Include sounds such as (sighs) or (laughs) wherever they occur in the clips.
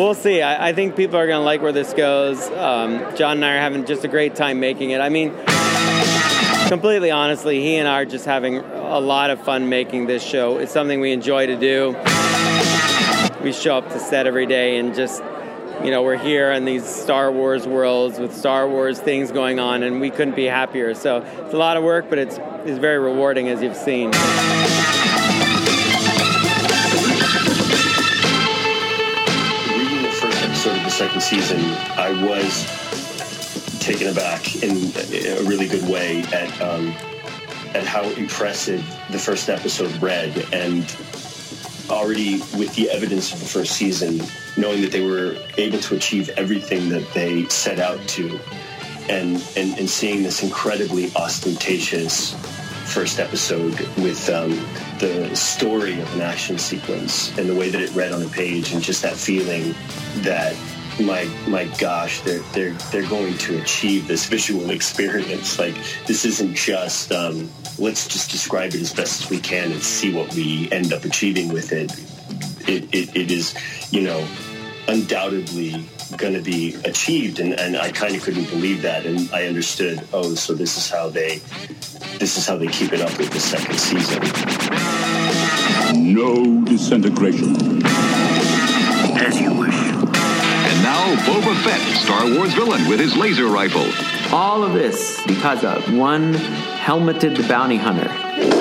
we'll see. I, I think people are going to like where this goes. Um, John and I are having just a great time making it. I mean, completely honestly, he and I are just having a lot of fun making this show. It's something we enjoy to do. We show up to set every day and just, you know, we're here in these Star Wars worlds with Star Wars things going on, and we couldn't be happier. So it's a lot of work, but it's, it's very rewarding, as you've seen. Second season, I was taken aback in a really good way at um, at how impressive the first episode read, and already with the evidence of the first season, knowing that they were able to achieve everything that they set out to, and and, and seeing this incredibly ostentatious first episode with um, the story of an action sequence and the way that it read on a page and just that feeling that my my gosh they're they're they're going to achieve this visual experience like this isn't just um, let's just describe it as best as we can and see what we end up achieving with it it, it, it is you know undoubtedly going to be achieved and, and i kind of couldn't believe that and i understood oh so this is how they this is how they keep it up with the second season No disintegration. As you wish. Now, Boba Fett, Star Wars villain with his laser rifle. All of this because of one helmeted bounty hunter.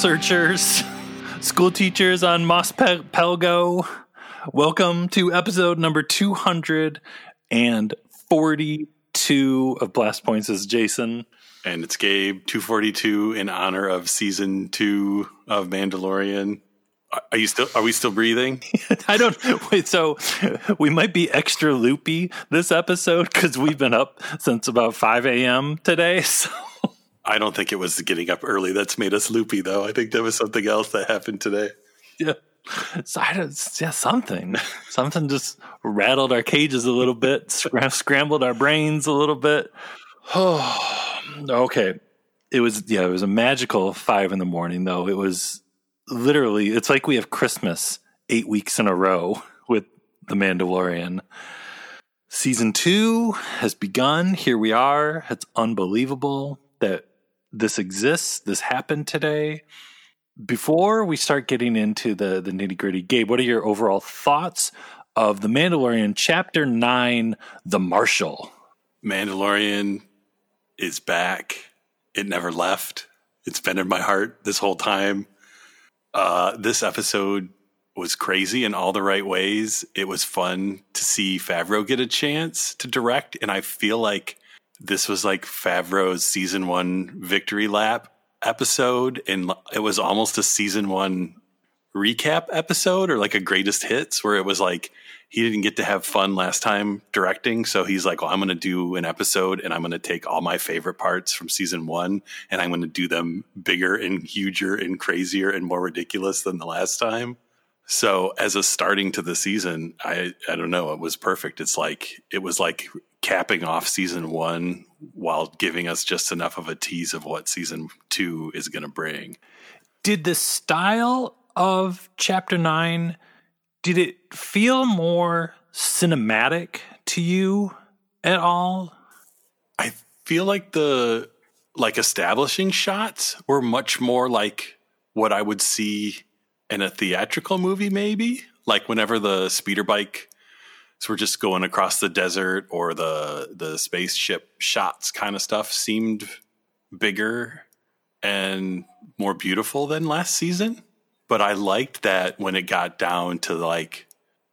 Pearl Searchers, school teachers on Mos Pelgo. Welcome to episode number 242 of Blast Points is Jason. And it's Gabe, 242 in honor of season two of Mandalorian. Are- you still? Are we still breathing? (laughs) I don't wait. So we might be extra loopy this episode because we've been up since about 5 a.m. today. (laughs) So I don't think it was getting up early that's made us loopy, though. I think there was something else that happened today. yeah, so I don't, yeah, something, something just rattled our cages a little bit, scram- scrambled our brains a little bit. Oh, (sighs) okay. It was yeah, it was a magical five in the morning though. It was literally, it's like we have Christmas eight weeks in a row with the Mandalorian. Season two has begun. Here we are. It's unbelievable that this exists. This happened today. Before we start getting into the, the nitty gritty, Gabe, what are your overall thoughts of The Mandalorian Chapter 9, The Marshal? Mandalorian is back. It never left. It's been in my heart this whole time. Uh, this episode was crazy in all the right ways. It was fun to see Favreau get a chance to direct, and I feel like this was like Favreau's season one victory lap episode, and it was almost a season one recap episode or like a greatest hits where it was like he didn't get to have fun last time directing so he's like well i'm going to do an episode and i'm going to take all my favorite parts from season one and i'm going to do them bigger and huger and crazier and more ridiculous than the last time so as a starting to the season i i don't know it was perfect it's like it was like capping off season one while giving us just enough of a tease of what season two is going to bring. Did the style of chapter nine did it feel more cinematic to you at all? I feel like the like establishing shots were much more like what I would see in a theatrical movie, maybe? Like whenever the speeder bike so we're just going across the desert or the the spaceship shots kind of stuff seemed bigger and more beautiful than last season. But i liked that when it got down to like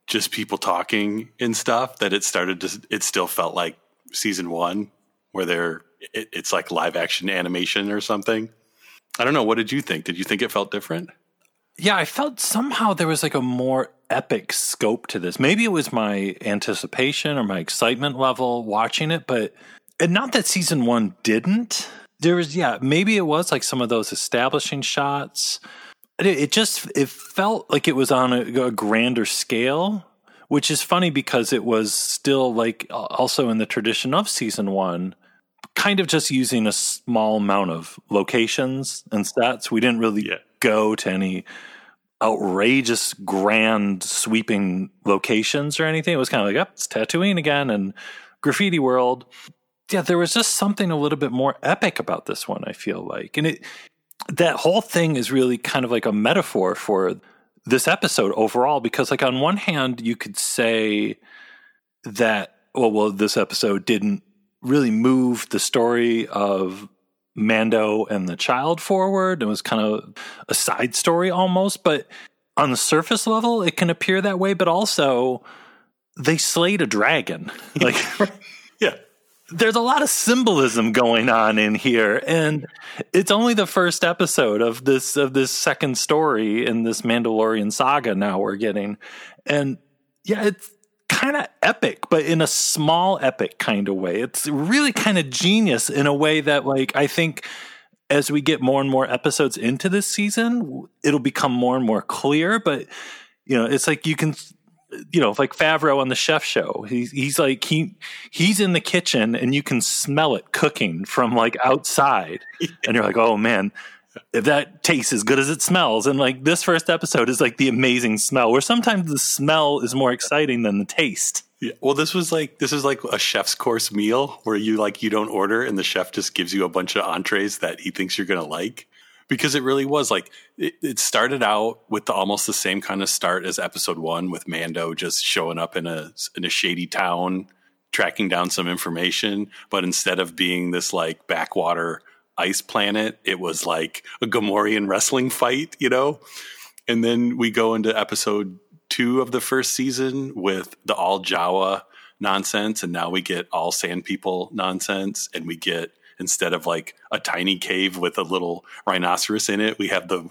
just people talking and stuff that it started to it still felt like season one where they're it, it's like live action animation or something. I don't know. What did you think? Did you think it felt different yeah, I felt somehow there was like a more epic scope to this. Maybe it was my anticipation or my excitement level watching it, but and not that season one didn't. There was, yeah, maybe it was like some of those establishing shots. It, just it felt like it was on a, a grander scale, which is funny because it was still like also in the tradition of season one kind of just using a small amount of locations and sets. We didn't really yeah. Go to any outrageous, grand, sweeping locations or anything. It was kind of like, oh, it's Tatooine again and Graffiti World. Yeah, there was just something a little bit more epic about this one. I feel like, and it that whole thing is really kind of like a metaphor for this episode overall. Because, like, on one hand, you could say that, well, well, this episode didn't really move the story of Mando and the child forward. It was kind of a side story almost, but on the surface level, it can appear that way. But also, they slayed a dragon. (laughs) Like, yeah, there's a lot of symbolism going on in here, and it's only the first episode of this of this second story in this Mandalorian saga. Now we're getting, and yeah, it's kind of epic, but in a small epic kind of way. It's really kind of genius in a way that, like, I think as we get more and more episodes into this season, it'll become more and more clear. But, you know, it's like you can, you know, like Favreau on the chef show. He's, he's like, he, he's in the kitchen and you can smell it cooking from like outside. (laughs) And you're like, oh man, that tastes as good as it smells. And like this first episode is like the amazing smell, where sometimes the smell is more exciting than the taste. Yeah. Well, this was like this is like a chef's course meal where you like you don't order and the chef just gives you a bunch of entrees that he thinks you're gonna like. Because it really was like it, it started out with the, almost the same kind of start as episode one with Mando just showing up in a in a shady town, tracking down some information, but instead of being this like backwater ice planet. It was like a Gamorrean wrestling fight, you know? And then we go into episode two of the first season with the all Jawa nonsense. And now we get all sand people nonsense. And we get, instead of like a tiny cave with a little rhinoceros in it, we have the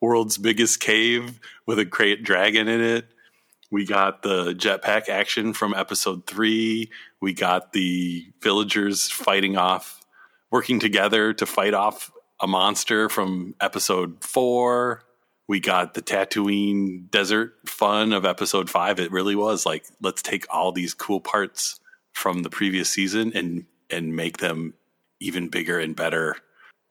world's biggest cave with a great dragon in it. We got the jetpack action from episode three. We got the villagers fighting off working together to fight off a monster from episode four. We got the Tatooine desert fun of episode five. It really was like, let's take all these cool parts from the previous season and and make them even bigger and better.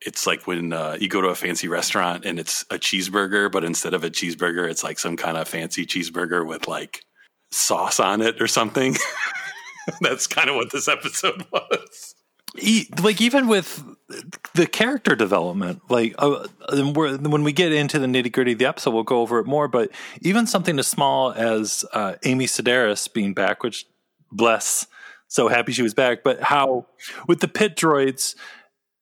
It's like when uh, you go to a fancy restaurant and it's a cheeseburger, but instead of a cheeseburger, it's like some kind of fancy cheeseburger with like sauce on it or something. (laughs) That's kind of what this episode (laughs) was like even with the character development like uh, when we get into the nitty gritty of the episode we'll go over it more but even something as small as uh, amy sedaris being back which bless so happy she was back but how with the pit droids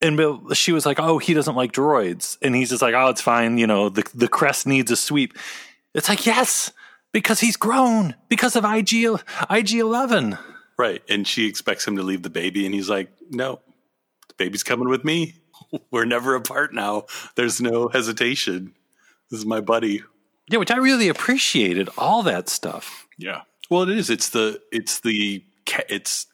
and she was like oh he doesn't like droids and he's just like oh it's fine you know the, the crest needs a sweep. It's like yes because he's grown because of ig ig11 Right. And she expects him to leave the baby. And he's like, no, the baby's coming with me. (laughs) We're never apart now. There's no hesitation. This is my buddy. Yeah, which I really appreciated all that stuff. Yeah. Well, it is. It's the, it's the, it's,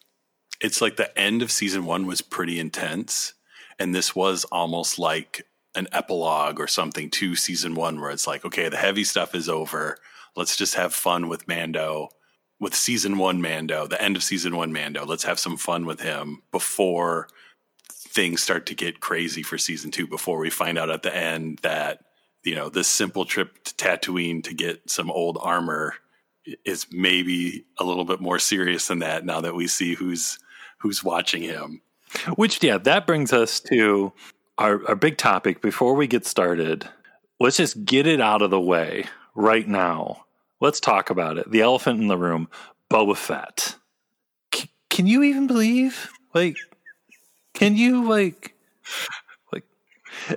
it's like the end of season one was pretty intense. And this was almost like an epilogue or something to season one where it's like, okay, the heavy stuff is over. Let's just have fun with Mando with season one Mando, the end of season one Mando. Let's have some fun with him before things start to get crazy for season two. Before we find out at the end that you know this simple trip to Tatooine to get some old armor is maybe a little bit more serious than that. Now that we see who's who's watching him. Which, yeah, that brings us to our, our big topic before we get started. Let's just get it out of the way right now. Let's talk about it. The elephant in the room, Boba Fett. C- can you even believe? Like, can you like, like,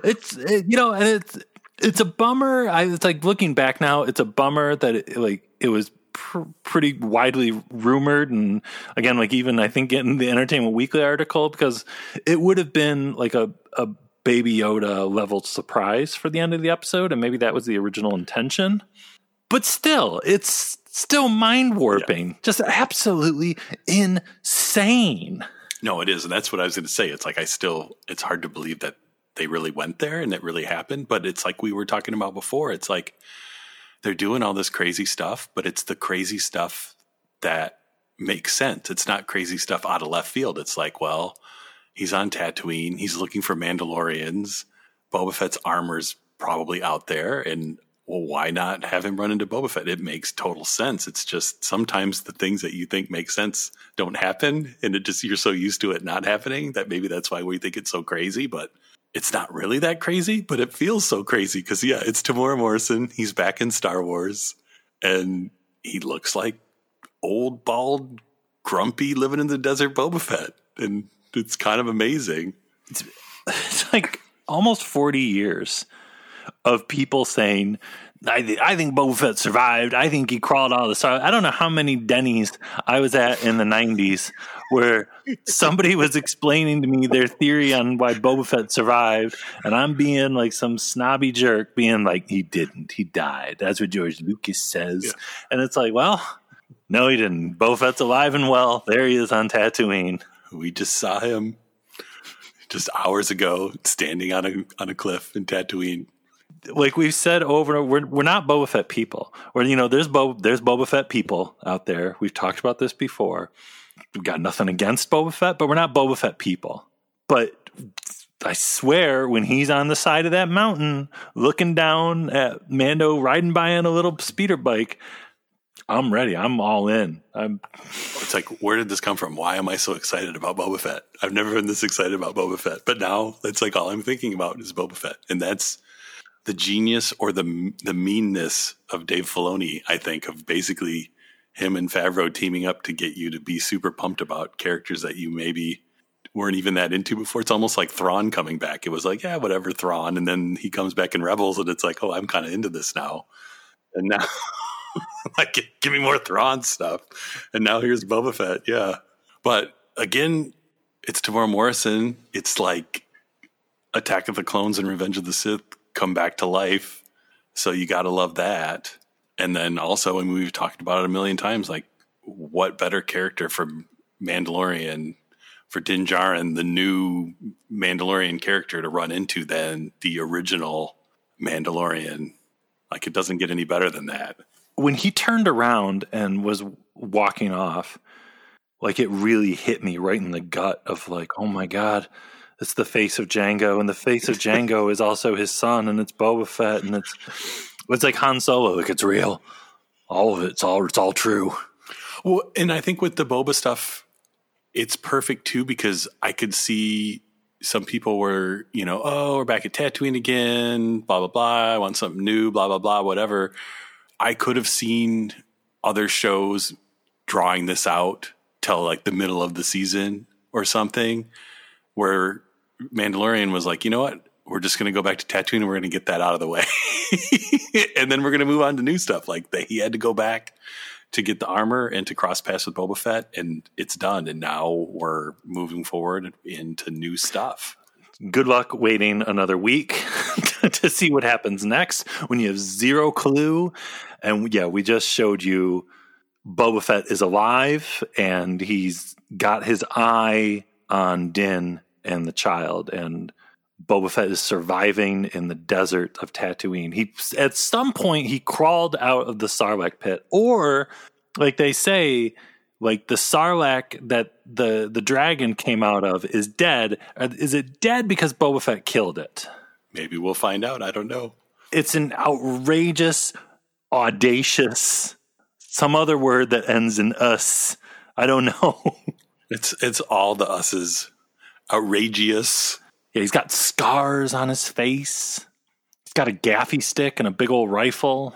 it's it, you know, and it's it's a bummer. I it's like looking back now, it's a bummer that it, like it was pr- pretty widely rumored, and again, like even I think in the Entertainment Weekly article because it would have been like a a Baby Yoda level surprise for the end of the episode, and maybe that was the original intention. But still, it's still mind warping, just absolutely insane. No, it is, and that's what I was going to say. It's like I still, it's hard to believe that they really went there and it really happened. But it's like we were talking about before. It's like they're doing all this crazy stuff, but it's the crazy stuff that makes sense. It's not crazy stuff out of left field. It's like, well, he's on Tatooine. He's looking for Mandalorians. Boba Fett's armor's probably out there, and well, why not have him run into Boba Fett? It makes total sense. It's just sometimes the things that you think make sense don't happen, and it just you're so used to it not happening that maybe that's why we think it's so crazy. But it's not really that crazy, but it feels so crazy because yeah, it's Temuera Morrison. He's back in Star Wars, and he looks like old, bald, grumpy, living in the desert Boba Fett, and it's kind of amazing. It's (sighs) like almost 40 years of people saying, I, th- I think Boba Fett survived. I think he crawled out of the star. I don't know how many Denny's I was at in the 90s where somebody was explaining to me their theory on why Boba Fett survived. And I'm being like some snobby jerk, being like, he didn't. He died. That's what George Lucas says. Yeah. And it's like, well, no, he didn't. Boba Fett's alive and well. There he is on Tatooine. We just saw him just hours ago standing on a on a cliff in Tatooine. Like we've said over, we're we're not Boba Fett people. Or you know, there's Bo, there's Boba Fett people out there. We've talked about this before. We've got nothing against Boba Fett, but we're not Boba Fett people. But I swear, when he's on the side of that mountain, looking down at Mando riding by on a little speeder bike, I'm ready. I'm all in. I'm It's like, where did this come from? Why am I so excited about Boba Fett? I've never been this excited about Boba Fett, but now it's like all I'm thinking about is Boba Fett, and that's the genius or the the meanness of Dave Filoni. I think of basically him and Favreau teaming up to get you to be super pumped about characters that you maybe weren't even that into before. It's almost like Thrawn coming back. It was like, yeah, whatever, Thrawn, and then he comes back in Rebels, and it's like, oh, I'm kind of into this now, and now. (laughs) like, give me more Thrawn stuff. And now here's Boba Fett. Yeah. But again, it's Temuera Morrison. It's like Attack of the Clones and Revenge of the Sith come back to life. So you got to love that. And then also, mean, we've talked about it a million times. Like, what better character for Mandalorian, for Din Djarin, the new Mandalorian character to run into than the original Mandalorian? Like, it doesn't get any better than that. when he turned around and was walking off, like it really hit me right in the gut of like, oh my god, it's the face of Jango, and the face of Jango is also his son, and it's Boba Fett, and it's it's like Han Solo, like it's real, all of it, it's all it's all true. Well, and I think with the Boba stuff, it's perfect too because I could see some people were, you know, oh, we're back at Tatooine again, blah blah blah. I want something new, blah blah blah, whatever. I could have seen other shows drawing this out till like the middle of the season or something, where Mandalorian was like, you know what, we're just going to go back to Tatooine and we're going to get that out of the way, (laughs) and then we're going to move on to new stuff. Like that, he had to go back to get the armor and to cross paths with Boba Fett, and it's done. And now we're moving forward into new stuff. Good luck waiting another week (laughs) to see what happens next when you have zero clue. And yeah, we just showed you Boba Fett is alive and he's got his eye on Din and the child, and Boba Fett is surviving in the desert of Tatooine. He at some point he crawled out of the Sarlacc pit, or like they say, like the Sarlacc that the the dragon came out of is dead. Uh, Is it dead because Boba Fett killed it? Maybe we'll find out. I don't know. It's an outrageous, audacious, some other word that ends in us. I don't know. (laughs) It's it's all the us's. Outrageous. yeah, he's got scars on his face. He's got a gaffy stick and a big old rifle.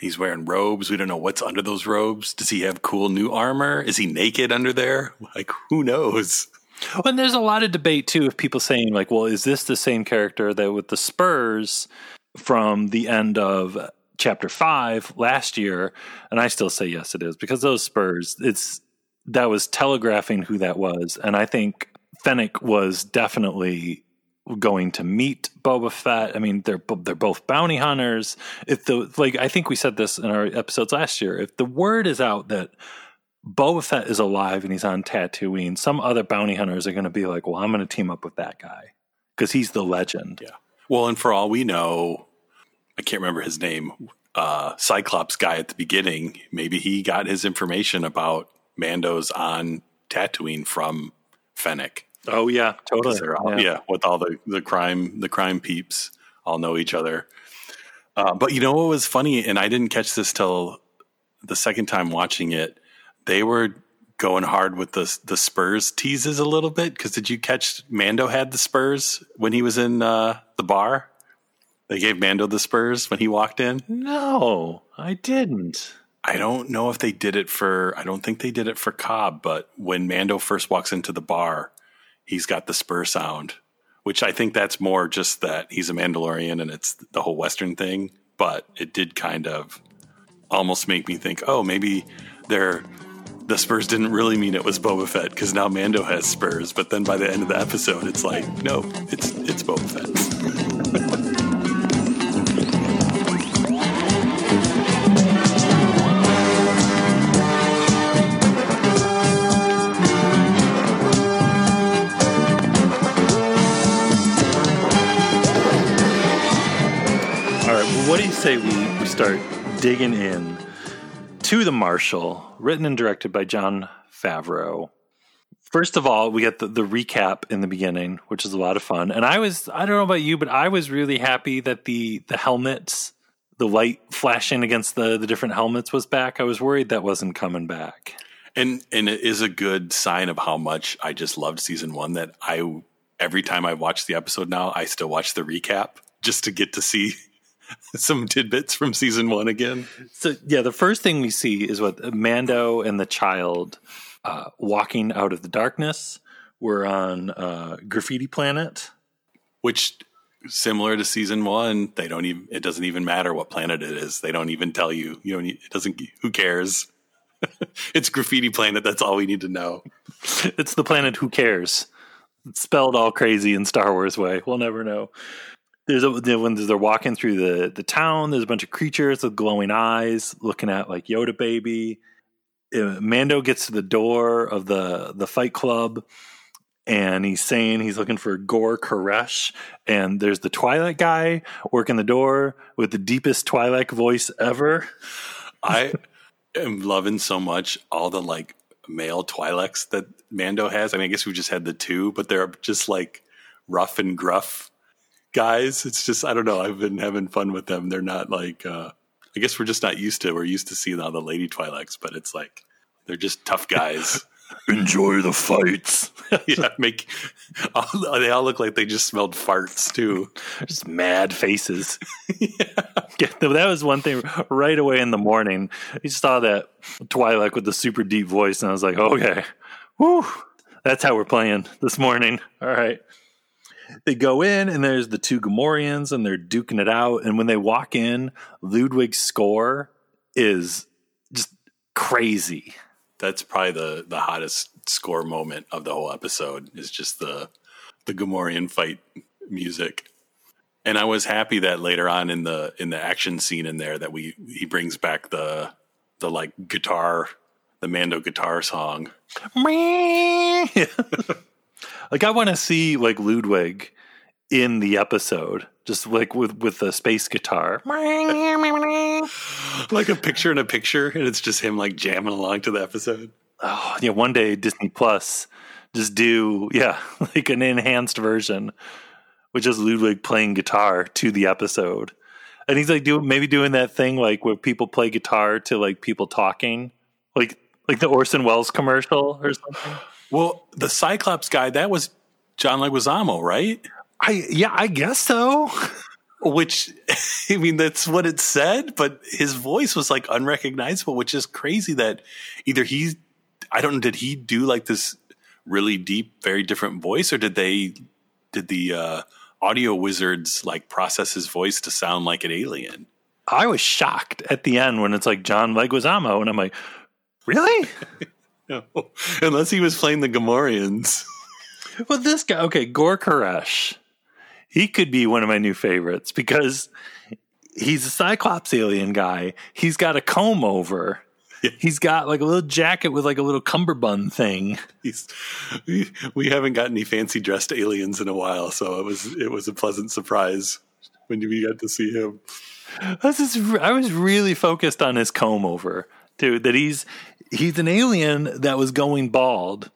He's wearing robes. We don't know what's under those robes. Does he have cool new armor? Is he naked under there? Like who knows? Well, and there's a lot of debate too of people saying like, well, is this the same character that with the Spurs from the end of chapter five last year? And I still say yes, it is because those Spurs, it's that was telegraphing who that was, and I think Fennec was definitely going to meet Boba Fett. I mean, they're they're both bounty hunters. If the like, I think we said this in our episodes last year. If the word is out that Boba Fett is alive and he's on Tatooine, some other bounty hunters are going to be like, "Well, I'm going to team up with that guy because he's the legend." Yeah. Well, and for all we know, I can't remember his name. Uh, Cyclops guy at the beginning. Maybe he got his information about Mando's on Tatooine from Fennec. Oh yeah, totally. all- yeah. with all the, the crime the crime peeps all know each other. Uh, but you know what was funny, and I didn't catch this till the second time watching it. They were going hard with the the Spurs teases a little bit because did you catch Mando had the Spurs when he was in uh, the bar? They gave Mando the Spurs when he walked in. No, I didn't. I don't know if they did it for. I don't think they did it for Cobb, but when Mando first walks into the bar, he's got the spur sound, which I think that's more just that he's a Mandalorian and it's the whole Western thing. But it did kind of almost make me think, oh, maybe they're the Spurs didn't really mean it was Boba Fett because now Mando has Spurs. But then by the end of the episode, it's like, no, it's it's Boba Fett. Say we, we start digging in to The Marshal, written and directed by Jon Favreau? First of all, we get the, the recap in the beginning, which is a lot of fun. And I was, I don't know about you, but I was really happy that the, the helmets, the light flashing against the, the different helmets was back. I was worried that wasn't coming back. And and it is a good sign of how much I just loved season one that I every time I watch the episode now, I still watch the recap just to get to see (laughs) some tidbits from season one again. So yeah, the first thing we see is what Mando and the child uh, walking out of the darkness. We're on uh, Graffiti Planet. Which similar to season one, they don't even it doesn't even matter what planet it is. They don't even tell you. You don't. It doesn't. Who cares? (laughs) it's graffiti planet. That's all we need to know. It's the planet Who Cares. It's spelled all crazy in Star Wars way. We'll never know. There's a when they're walking through the the town. There's a bunch of creatures with glowing eyes, looking at like Yoda baby. Uh, Mando gets to the door of the the Fight Club, and he's saying he's looking for Gor Koresh. And there's the Twi'lek guy working the door with the deepest Twi'lek voice ever. (laughs) I am loving so much all the like male Twi'leks that Mando has. I mean, I guess we just had the two, but they're just like rough and gruff guys. It's just I don't know. I've been having fun with them. They're not like uh I guess we're just not used to. We're used to seeing all the lady Twi'leks, but it's like they're just tough guys. (laughs) Enjoy the fights. (laughs) yeah, make all, they all look like they just smelled farts too. just mad faces. (laughs) yeah. that was one thing right away in the morning. You saw that Twi'lek with the super deep voice, and I was like, okay, whew, that's how we're playing this morning. All right. They go in, and there's the two Gamorreans, and they're duking it out. And when they walk in, Ludwig's score is just crazy. That's probably the the hottest score moment of the whole episode is just the the Gamorrean fight music. And I was happy that later on in the in the action scene in there that we he brings back the the like guitar the Mando guitar song. (laughs) (laughs) like I want to see like Ludwig in the episode, just like with with the space guitar. (laughs) like a picture in a picture, and it's just him like jamming along to the episode. Oh, yeah, one day Disney Plus just do yeah, (laughs) like an enhanced version, which is Ludwig playing guitar to the episode. And he's like doing maybe doing that thing like where people play guitar to like people talking. Like like the Orson Welles commercial or something. Well, the Cyclops guy that was John Leguizamo, right? I yeah, I guess so. Which (laughs) I mean, that's what it said, but his voice was like unrecognizable, which is crazy. That either he, I don't know, did he do like this really deep, very different voice, or did they, did the uh, audio wizards like process his voice to sound like an alien? I was shocked at the end when it's like John Leguizamo, and I'm like, really? (laughs) (laughs) No, unless he was playing the Gamorreans. (laughs) Well, this guy, okay, Gor Koresh, he could be one of my new favorites because he's a Cyclops alien guy. He's got a comb over. He's got like a little jacket with like a little cummerbund thing. He's, we, we haven't got any fancy dressed aliens in a while, so it was it was a pleasant surprise when we got to see him. I was, just, I was really focused on his comb over, dude. That he's he's an alien that was going bald,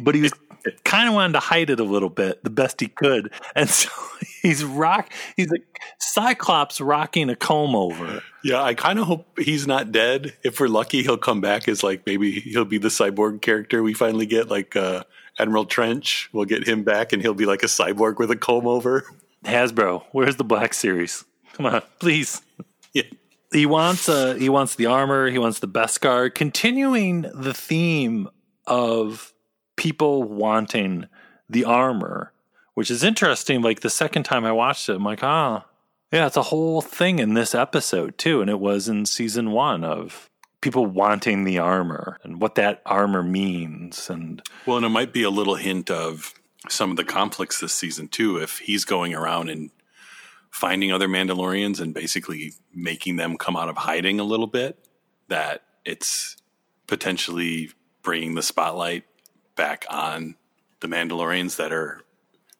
but he was (laughs) kind of wanted to hide it a little bit the best he could, and so (laughs) he's rock. He's a Cyclops rocking a comb over. Yeah, I kind of hope he's not dead. If we're lucky, he'll come back as like maybe he'll be the cyborg character we finally get, like uh, Admiral Trench. We'll get him back, and he'll be like a cyborg with a comb over. Hasbro, where's the Black Series? Come on, please. Yeah. He wants uh he wants the armor, he wants the Beskar, continuing the theme of people wanting the armor, which is interesting. Like the second time I watched it, I'm like, ah, yeah, it's a whole thing in this episode too, and it was in season one of people wanting the armor and what that armor means, and Well, and it might be a little hint of some of the conflicts this season too. If he's going around and finding other Mandalorians and basically making them come out of hiding a little bit, that it's potentially bringing the spotlight back on the Mandalorians that are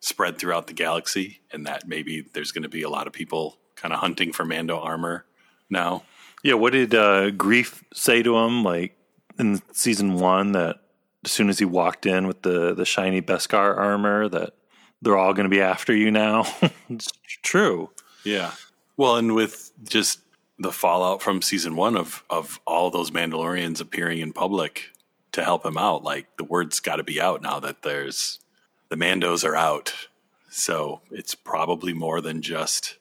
spread throughout the galaxy, and that maybe there's going to be a lot of people kind of hunting for Mando armor now. yeah. What did uh, Greef say to him? Like in season one, that as soon as he walked in with the the shiny Beskar armor, that they're all going to be after you now. it's (laughs) true. Yeah. Well, and with just the fallout from season one of of all those Mandalorians appearing in public to help him out, like the word's got to be out now that there's the Mandos are out. So it's probably more than just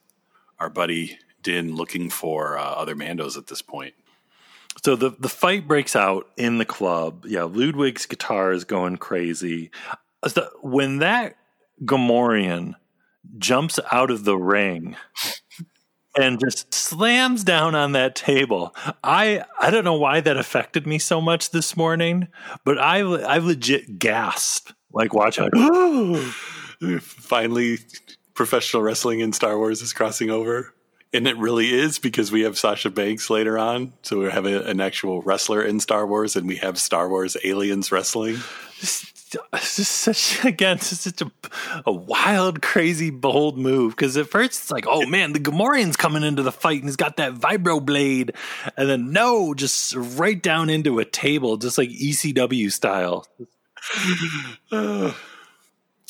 our buddy Din looking for uh, other Mandos at this point. So the the fight breaks out in the club. Yeah, Ludwig's guitar is going crazy. When that Gamorrean jumps out of the ring and just slams down on that table, I I don't know why that affected me so much this morning, but I I legit gasped like watching. (gasps) Finally, professional wrestling in Star Wars is crossing over. And it really is because we have Sasha Banks later on. So we have a, an actual wrestler in Star Wars and we have Star Wars aliens wrestling. It's just such (laughs) again such a, a wild crazy bold move because at first it's like oh man the Gamorrean's coming into the fight and he's got that vibro blade and then no just right down into a table just like ECW style (sighs)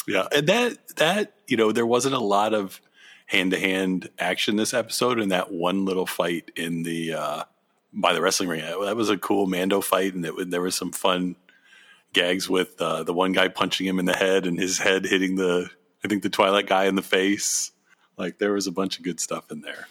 Yeah. And that, that, you know, there wasn't a lot of hand to hand action this episode and that one little fight in the, uh, by the wrestling ring. That was a cool Mando fight and it, there was some fun gags with uh, the one guy punching him in the head and his head hitting the I think the Twi'lek guy in the face. Like there was a bunch of good stuff in there.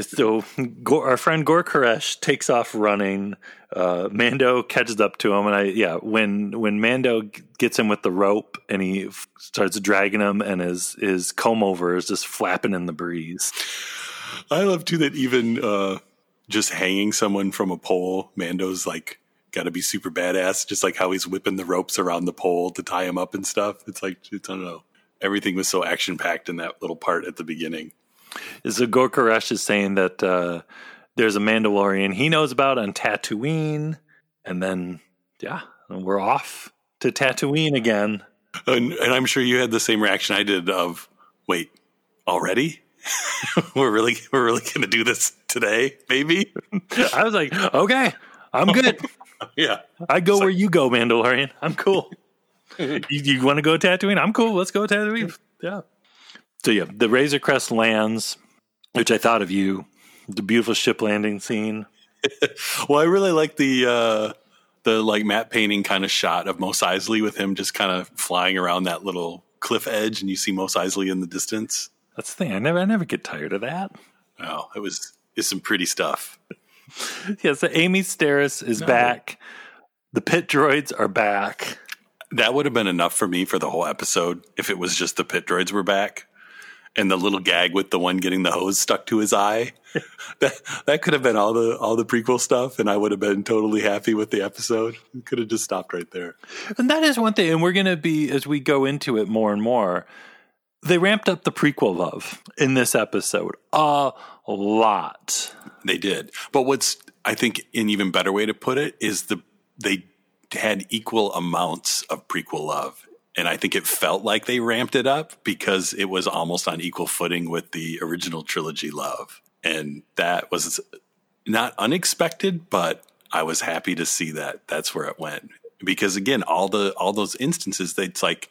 so our friend Gor Koresh takes off running uh, Mando catches up to him and I yeah when when Mando g- gets him with the rope and he f- starts dragging him and his his comb over is just flapping in the breeze I love too that even uh, just hanging someone from a pole, Mando's like got to be super badass. Just like how he's whipping the ropes around the pole to tie him up and stuff. It's like it's, I don't know. Everything was so action packed in that little part at the beginning. So Gor Koresh is saying that uh, there's a Mandalorian he knows about on Tatooine, and then yeah, we're off to Tatooine again. And, and I'm sure you had the same reaction I did of, wait, already? (laughs) we're really we're really going to do this today, maybe. (laughs) I was like, okay, I'm good. (laughs) yeah, I go where you go, Mandalorian. I'm cool. (laughs) you, you want to go Tatooine? I'm cool. Let's go Tatooine. Yeah. So yeah, the Razor Crest lands, which I thought of you. The beautiful ship landing scene. (laughs) well, I really like the uh, the like matte painting kind of shot of Mos Eisley with him just kind of flying around that little cliff edge, and you see Mos Eisley in the distance. That's the thing. I never, I never get tired of that. Oh, it was it's some pretty stuff. (laughs) yeah. So Amy Sedaris is no. back. The pit droids are back. That would have been enough for me for the whole episode if it was just the pit droids were back and the little gag with the one getting the hose stuck to his eye. (laughs) that that could have been all the all the prequel stuff, and I would have been totally happy with the episode. We could have just stopped right there. And that is one thing, and we're going to be as we go into it more and more. They ramped up the prequel love in this episode a lot. They did, but what's I think an even better way to put it is the they had equal amounts of prequel love and I think it felt like they ramped it up because it was almost on equal footing with the original trilogy love. And that was not unexpected, but I was happy to see that that's where it went. Because again, all the all those instances, it's like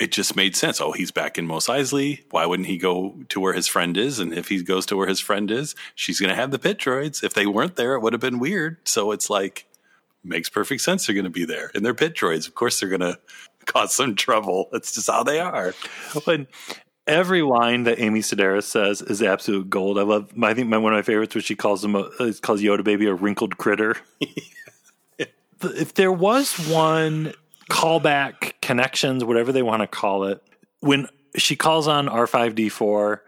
it just made sense. Oh, he's back in Mos Eisley. Why wouldn't he go to where his friend is? And if he goes to where his friend is, she's going to have the pit droids. If they weren't there, it would have been weird. So it's like makes perfect sense. They're going to be there, and they're pit droids. Of course, they're going (laughs) to cause some trouble. That's just how they are. But every line that Amy Sedaris says is absolute gold. I love. I think my, one of my favorites was she calls him a, uh, calls Yoda baby a wrinkled critter. (laughs) if there was one callback connections, whatever they want to call it, when she calls on R five D four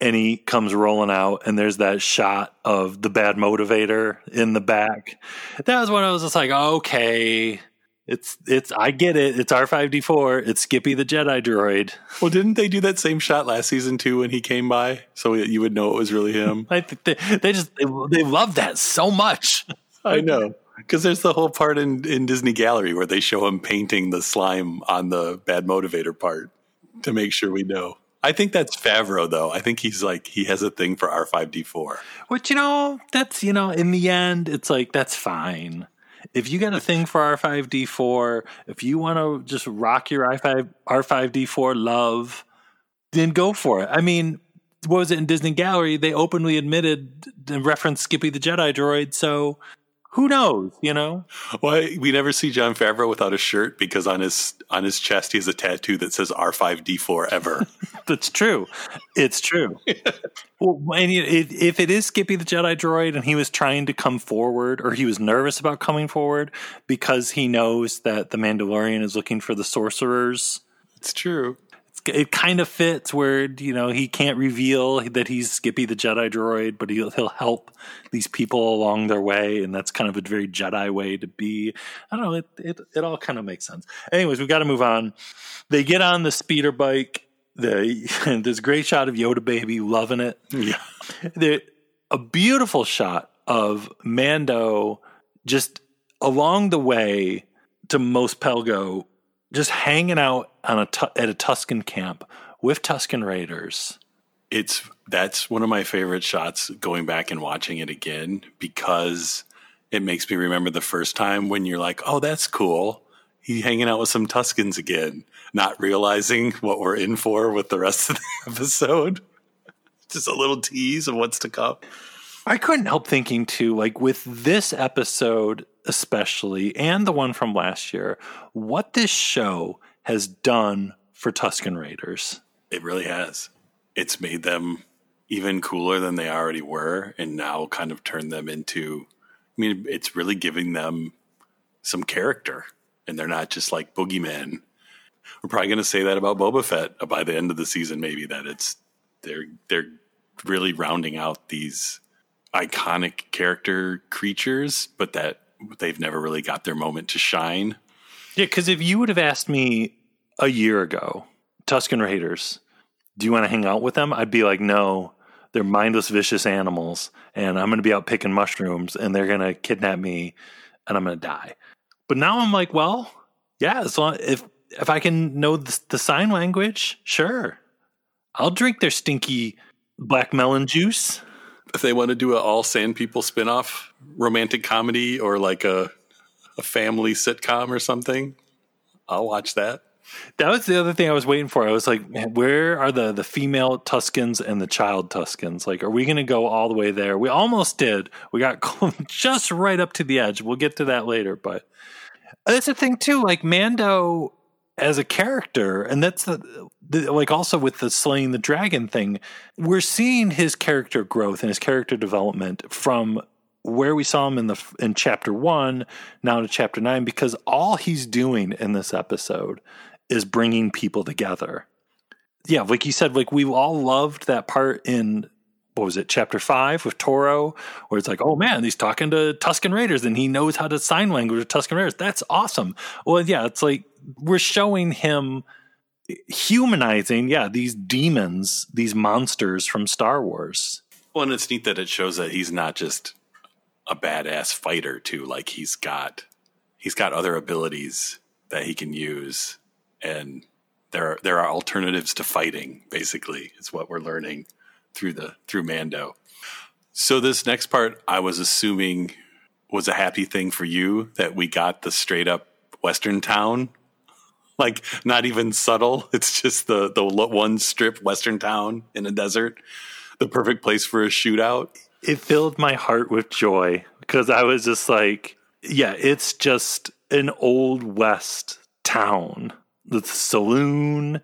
and he comes rolling out and there's that shot of the bad motivator in the back. That was when I was just like, okay, it's it's I get it. It's R five D four. It's Skippy the Jedi droid. Well, didn't they do that same shot last season too when he came by, so you would know it was really him? (laughs) I think they, they just they, they love that so much. I know because there's the whole part in in Disney Gallery where they show him painting the slime on the bad motivator part to make sure we know. I think that's Favreau though. I think he's like he has a thing for R five D four. Which you know that's you know in the end it's like that's fine if you got a thing for R5D4, if you want to just rock your i5 R5D4 love, then go for it. I mean, what was it in Disney Gallery? They openly admitted and referenced Skippy the Jedi droid. So who knows? You know. Why we never see Jon Favreau without a shirt because on his on his chest he has a tattoo that says R five D four ever. (laughs) That's true. It's true. (laughs) well, and if it is Skippy the Jedi droid, and he was trying to come forward, or he was nervous about coming forward because he knows that the Mandalorian is looking for the sorcerers. It's true it kind of fits where you know he can't reveal that he's Skippy the Jedi droid, but he'll he'll help these people along their way, and that's kind of a very Jedi way to be. I don't know. It it, it all kind of makes sense. Anyways, we've got to move on. They get on the speeder bike. The (laughs) there's a great shot of Yoda baby loving it. Yeah, the, a beautiful shot of Mando just along the way to Mos Pelgo just hanging out on a at a Tusken camp with Tusken Raiders. It's that's one of my favorite shots going back and watching it again because it makes me remember the first time when you're like, "Oh, that's cool." He's hanging out with some Tuskens again, not realizing what we're in for with the rest of the (laughs) episode. Just a little tease of what's to come. I couldn't help thinking too, like with this episode especially, and the one from last year, what this show has done for Tusken Raiders. It really has. It's made them even cooler than they already were, and now kind of turned them into. I mean, it's really giving them some character, and they're not just like boogeymen. We're probably going to say that about Boba Fett by the end of the season, maybe that it's they're they're really rounding out these iconic character creatures, but that they've never really got their moment to shine. Yeah, because if you would have asked me a year ago, Tusken Raiders, do you want to hang out with them? I'd be like, no, they're mindless, vicious animals, and I'm going to be out picking mushrooms, and they're going to kidnap me, and I'm going to die. But now I'm like, well, yeah, as long if if I can know the, the sign language, sure, I'll drink their stinky Black melon juice. If they want to do an all Sand People spinoff romantic comedy or like a (laughs) a family sitcom or something, I'll watch that. That was the other thing I was waiting for. I was like, where are the the female Tuskens and the child Tuskens? Like, are we going to go all the way there? We almost did. We got (laughs) just right up to the edge. We'll get to that later, but that's the thing too. Like Mando as a character, and that's the like also with the slaying the dragon thing, we're seeing his character growth and his character development from where we saw him in the in chapter one now to chapter nine because all he's doing in this episode is bringing people together. Yeah, like you said, like we all loved that part in what was it, chapter five with Toro, where it's like, oh man, he's talking to Tusken Raiders and he knows how to sign language with Tusken Raiders. That's awesome. Well, yeah, it's like we're showing him humanizing, yeah, these demons, these monsters from Star Wars. Well, and it's neat that it shows that he's not just a badass fighter too. Like he's got he's got other abilities that he can use, and there are, there are alternatives to fighting. Basically, is what we're learning through the through Mando. So this next part, I was assuming was a happy thing for you that we got the straight up Western town, (laughs) like not even subtle. (laughs) It's just the the one strip Western town in a desert, the perfect place for a shootout. It filled my heart with joy because I was just like, yeah, it's just an old west town. The saloon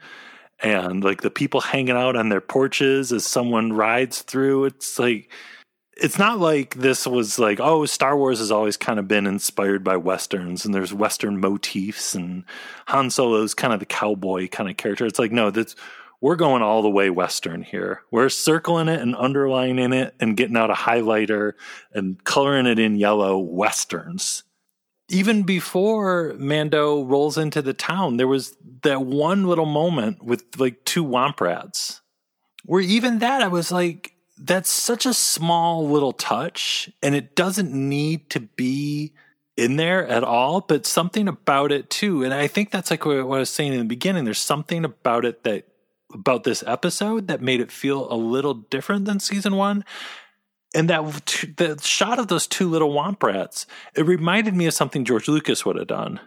and like the people hanging out on their porches as someone rides through. It's like it's not like this was like oh Star Wars has always kind of been inspired by westerns and there's western motifs and Han Solo's kind of the cowboy kind of character. It's like no, that's we're going all the way western here. We're circling it and underlining it and getting out a highlighter and coloring it in yellow westerns. Even before Mando rolls into the town, there was that one little moment with like two womp rats. Where even that I was like, that's such a small little touch and it doesn't need to be in there at all, but something about it too. And I think that's like what I was saying in the beginning. There's something about it that about this episode that made it feel a little different than season one. And that the shot of those two little womp rats, it reminded me of something George Lucas would have done.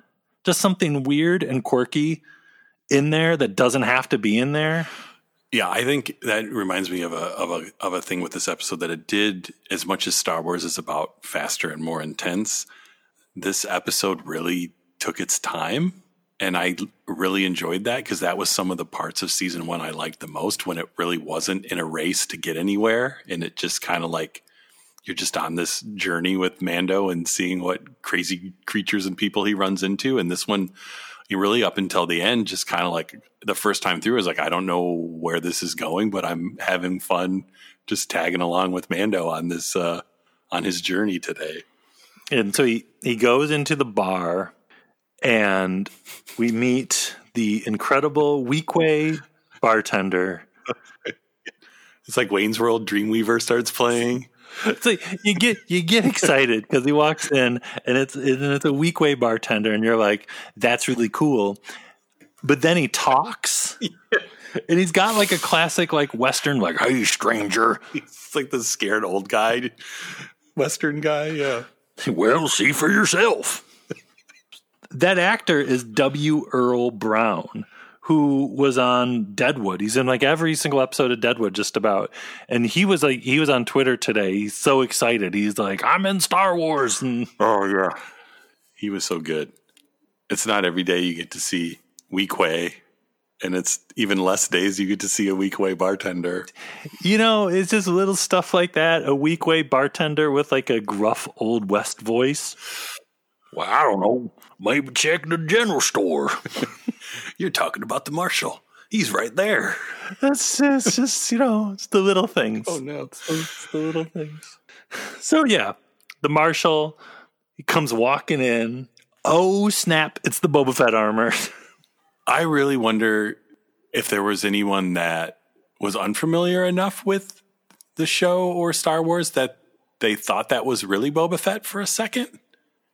Just something weird and quirky in there that doesn't have to be in there. Yeah, I think that reminds me of a of a of a thing with this episode that it did as much as Star Wars is about faster and more intense. This episode really took its time, and I really enjoyed that because that was some of the parts of season one I liked the most when it really wasn't in a race to get anywhere, and it just kind of like you're just on this journey with Mando and seeing what crazy creatures and people he runs into, and this one you really up until the end, just kind of like the first time through is like, I don't know where this is going, but I'm having fun just tagging along with Mando on this, uh, on his journey today. And so he, he goes into the bar and we meet the incredible Weequay bartender. (laughs) it's like Wayne's World Dreamweaver starts playing. so you get you get excited because he walks in and it's and it's a Weequay bartender and you're like that's really cool but then he talks yeah. (laughs) and he's got like a classic like western like hey stranger it's like the scared old guy western guy yeah well see for yourself that actor is W Earl Brown who was on Deadwood. He's in like every single episode of Deadwood, just about. And he was like, he was on Twitter today. He's so excited. He's like, I'm in Star Wars. And (laughs) oh yeah, he was so good. It's not every day you get to see Weequay, and it's even less days you get to see a Weequay bartender. You know, it's just little stuff like that. A Weequay bartender with like a gruff old west voice. Well, I don't know. Maybe check the general store. (laughs) You're talking about the marshal. He's right there. That's it's just you know it's the little things. Oh no, it's, it's the little things. So yeah, the marshal he comes walking in. Oh snap! It's the Boba Fett armor. (laughs) I really wonder if there was anyone that was unfamiliar enough with the show or Star Wars that they thought that was really Boba Fett for a second.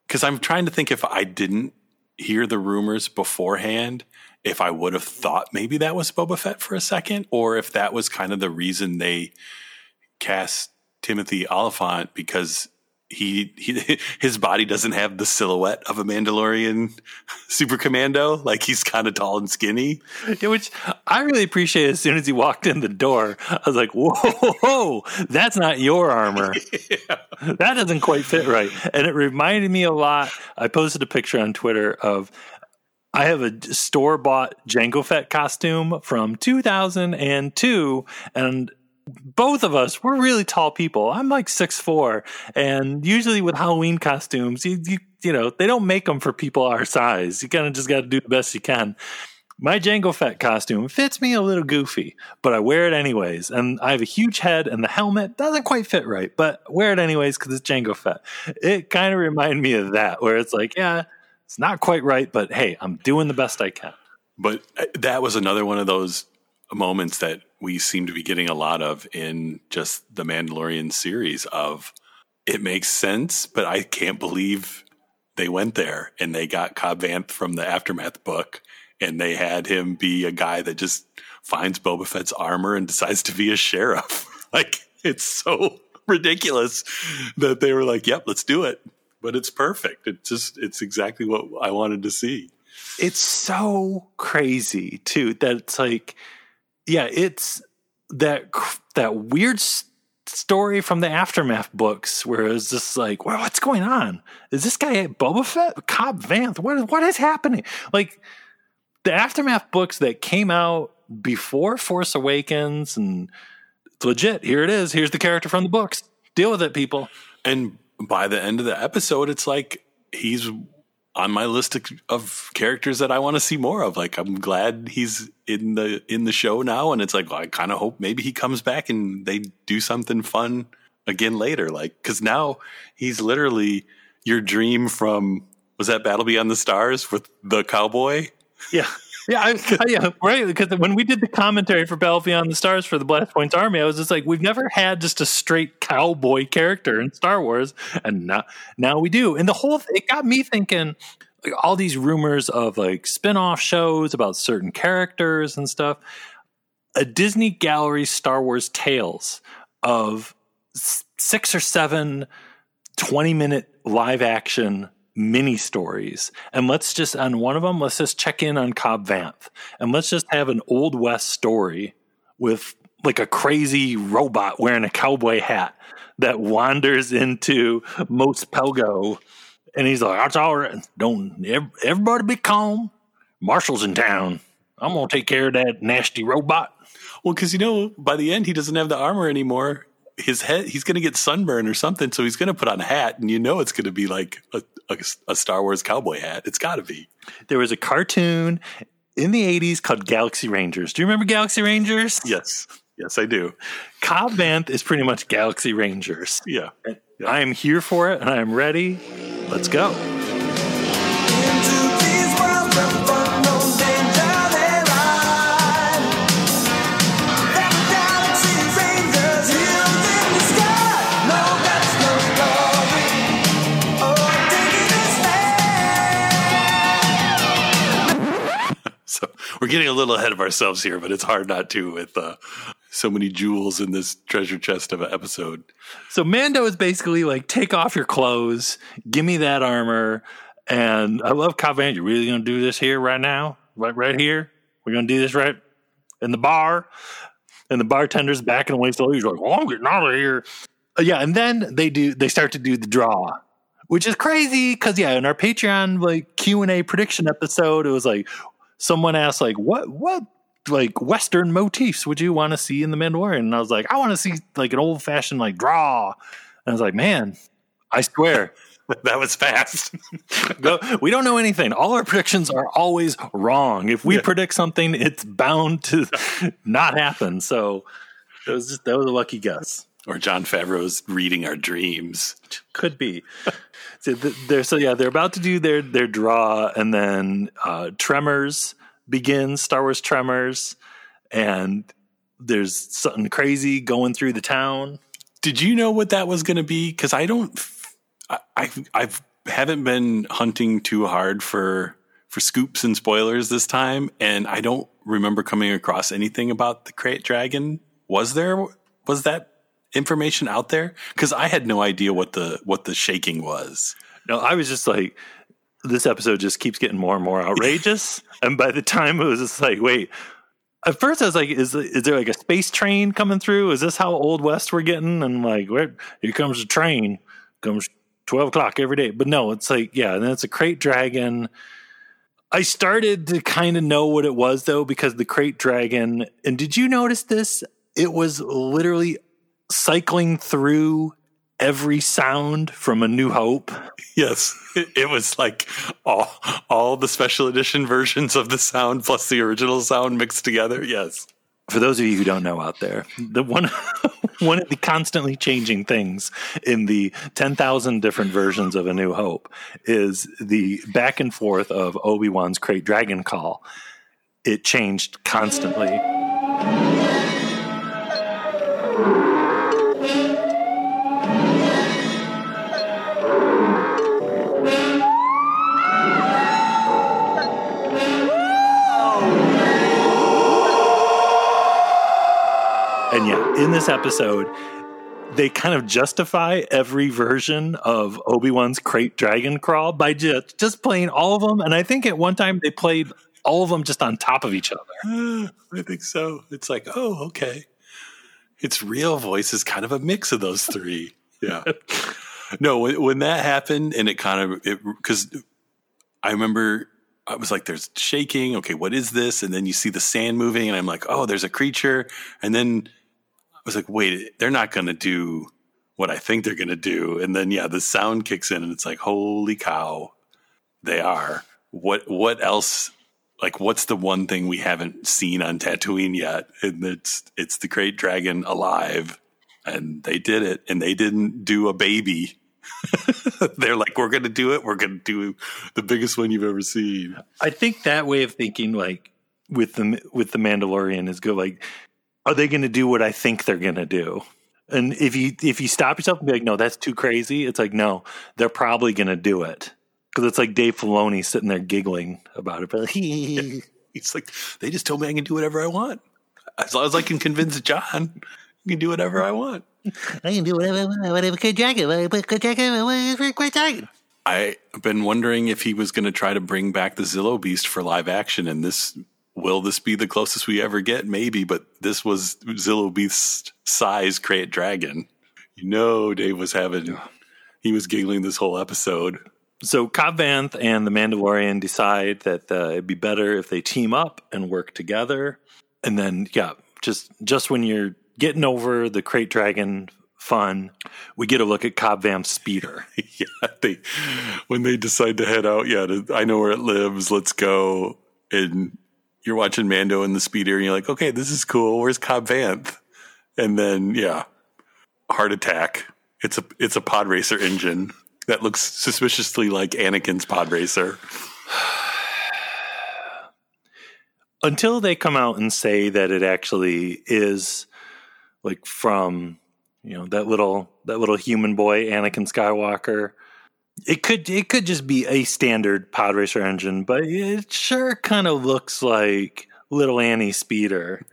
Because I'm trying to think if I didn't hear the rumors beforehand if I would have thought maybe that was Boba Fett for a second, or if that was kind of the reason they cast Timothy Olyphant because he, he (laughs) his body doesn't have the silhouette of a Mandalorian (laughs) super commando. Like he's kind of tall and skinny. Yeah, which I really appreciate. As soon as he walked in the door, I was like, "Whoa, whoa (laughs) that's not your armor. That doesn't quite fit right." And it reminded me a lot. I posted a picture on Twitter of I have a store bought Jango Fett costume from 2002, and both of us we're really tall people. I'm like six four, and usually with Halloween costumes, you you you know they don't make them for people our size. You kind of just got to do the best you can. My Jango Fett costume fits me a little goofy, but I wear it anyways. And I have a huge head, and the helmet doesn't quite fit right, but wear it anyways because it's Jango Fett. It kind of reminded me of that, where it's like, yeah, it's not quite right, but hey, I'm doing the best I can. But uh, that was another one of those moments that we seem to be getting a lot of in just the Mandalorian series of it makes sense, but I can't believe they went there and they got Cobb Vanth from the Aftermath book and they had him be a guy that just finds Boba Fett's armor and decides to be a sheriff. (laughs) like it's so ridiculous that they were like, "Yep, let's do it." But it's perfect. It just it's exactly what I wanted to see. It's so crazy too that it's like yeah, it's that that weird story from the aftermath books where it's just like, well, what's going on? Is this guy Boba Fett? Cobb Vanth? What what is happening? Like the aftermath books that came out before Force Awakens and it's legit. Here it is. Here's the character from the books. Deal with it, people. And by the end of the episode, it's like he's on my list of, of characters that I want to see more of. Like I'm glad he's in the in the show now, and it's like well, I kind of hope maybe he comes back and they do something fun again later. Like because now he's literally your dream from was that Battle Beyond the Stars with the cowboy. Yeah. Yeah, I, yeah, right. Because when we did the commentary for Battle Beyond the Stars for the Blast Points Army, I was just like, we've never had just a straight cowboy character in Star Wars, and now now we do. And the whole it got me thinking. Like, all these rumors of like spin-off shows about certain characters and stuff. A Disney Gallery Star Wars tales of six or seven 20 minute live action mini stories. And let's just, on one of them, let's just check in on Cobb Vanth. And let's just have an Old West story with like a crazy robot wearing a cowboy hat that wanders into Mos Pelgo. And he's like, that's all right. Don't everybody be calm. Marshal's in town. I'm going to take care of that nasty robot. Well, because you know, by the end, he doesn't have the armor anymore his head he's going to get sunburn or something so he's going to put on a hat and you know it's going to be like a, a, a star wars cowboy hat. It's got to be. There was a cartoon in the 80s called galaxy rangers. Do you remember galaxy rangers? Yes. Yes i do. Cobb vanth is pretty much galaxy rangers. Yeah, yeah. i am here for it and i am ready. Let's go we're getting a little ahead of ourselves here, but it's hard not to with uh, so many jewels in this treasure chest of an episode. So Mando is basically like, take off your clothes, give me that armor, and I love Cobb Vanth. You really gonna do this here right now, right right here? We're gonna do this right in the bar, and the bartender's backing away slowly. He's like, "Oh, I'm getting out of here." Uh, yeah, and then they do. They start to do the draw, which is crazy because yeah, in our Patreon like Q and A prediction episode, it was like someone asked like what what like western motifs would you want to see in the Mandalorian? And I was like, I want to see like an old fashioned like draw. And I was like, man, I swear. (laughs) that was fast. (laughs) Go, we don't know anything. All our predictions are always wrong. If we yeah. predict something, it's bound to (laughs) not happen. So that was just that was a lucky guess. Or Jon Favreau's reading our dreams. Could be. So they're so yeah, they're about to do their their draw, and then uh, Tremors begins. Star Wars Tremors, and there's something crazy going through the town. Did you know what that was going to be? Because I don't, I, I I've haven't been hunting too hard for for scoops and spoilers this time, and I don't remember coming across anything about the Krayt Dragon. Was there? Was that information out there? Because I had no idea what the what the shaking was. No, I was just like, this episode just keeps getting more and more outrageous. and by the time it was just like, wait, at first I was like, is is there like a space train coming through? Is this how old west we're getting? And like, where here comes a train, comes twelve o'clock every day. But no, it's like, yeah, and it's a krayt dragon. I started to kind of know what it was though, because the krayt dragon, and did you notice this? It was literally cycling through every sound from A New Hope. Yes, it, was like all all the special edition versions of the sound plus the original sound mixed together. Yes. For those of you who don't know out there, the one (laughs) one of the constantly changing things in the 10,000 different versions of A New Hope is the back and forth of Obi-Wan's Krayt Dragon call. It changed constantly. In this episode, they kind of justify every version of Obi Wan's Krayt Dragon Crawl by just just playing all of them. And I think at one time they played all of them just on top of each other. (gasps) I think so. It's like, oh, okay. Its real voice is kind of a mix of those three. (laughs) Yeah. no, when, when that happened, and it kind of it because I remember I was like, "There's shaking." Okay, what is this? And then you see the sand moving, and I'm like, "Oh, there's a creature." And then was like, "Wait, they're not going to do what I think they're going to do." And then yeah, the sound kicks in, and it's like, "Holy cow, they are!" What what else? Like, what's the one thing we haven't seen on Tatooine yet? And it's it's the Krayt Dragon alive, and they did it, and they didn't do a baby. (laughs) They're like, we're going to do it. We're going to do the biggest one you've ever seen. I think that way of thinking, like with the with the Mandalorian, is good. like, are they going to do what I think they're going to do? And if you if you stop yourself and be like, no, that's too crazy. It's like, no, they're probably going to do it because it's like Dave Filoni sitting there giggling about it. Like, It's like they just told me I can do whatever I want. As long as I can convince Jon, I can do whatever I want. I can do whatever, Krayt Dragon, whatever Krayt Dragon, whatever Krayt Dragon. I've been wondering if he was going to try to bring back the Zillo Beast for live action, and this will this be the closest we ever get? Maybe, but this was Zillo Beast size Krayt Dragon. You know, Dave was having he was giggling this whole episode. so Cobb Vanth and the Mandalorian decide that uh, it'd be better if they team up and work together. And then, yeah, just just when you're getting over the krayt dragon fun, we get a look at Cobb Vanth's speeder. (laughs) yeah, they when they decide to head out. Yeah, to, I know where it lives. Let's go. And you're watching Mando in the speeder, and you're like, okay, this is cool. Where's Cobb Vanth? And then, yeah, heart attack. It's a it's a pod racer engine that looks suspiciously like Anakin's pod racer. (sighs) Until they come out and say that it actually is like from you know that little that little human boy Anakin Skywalker. It could it could just be a standard pod racer engine, but it sure kind of looks like little Annie speeder.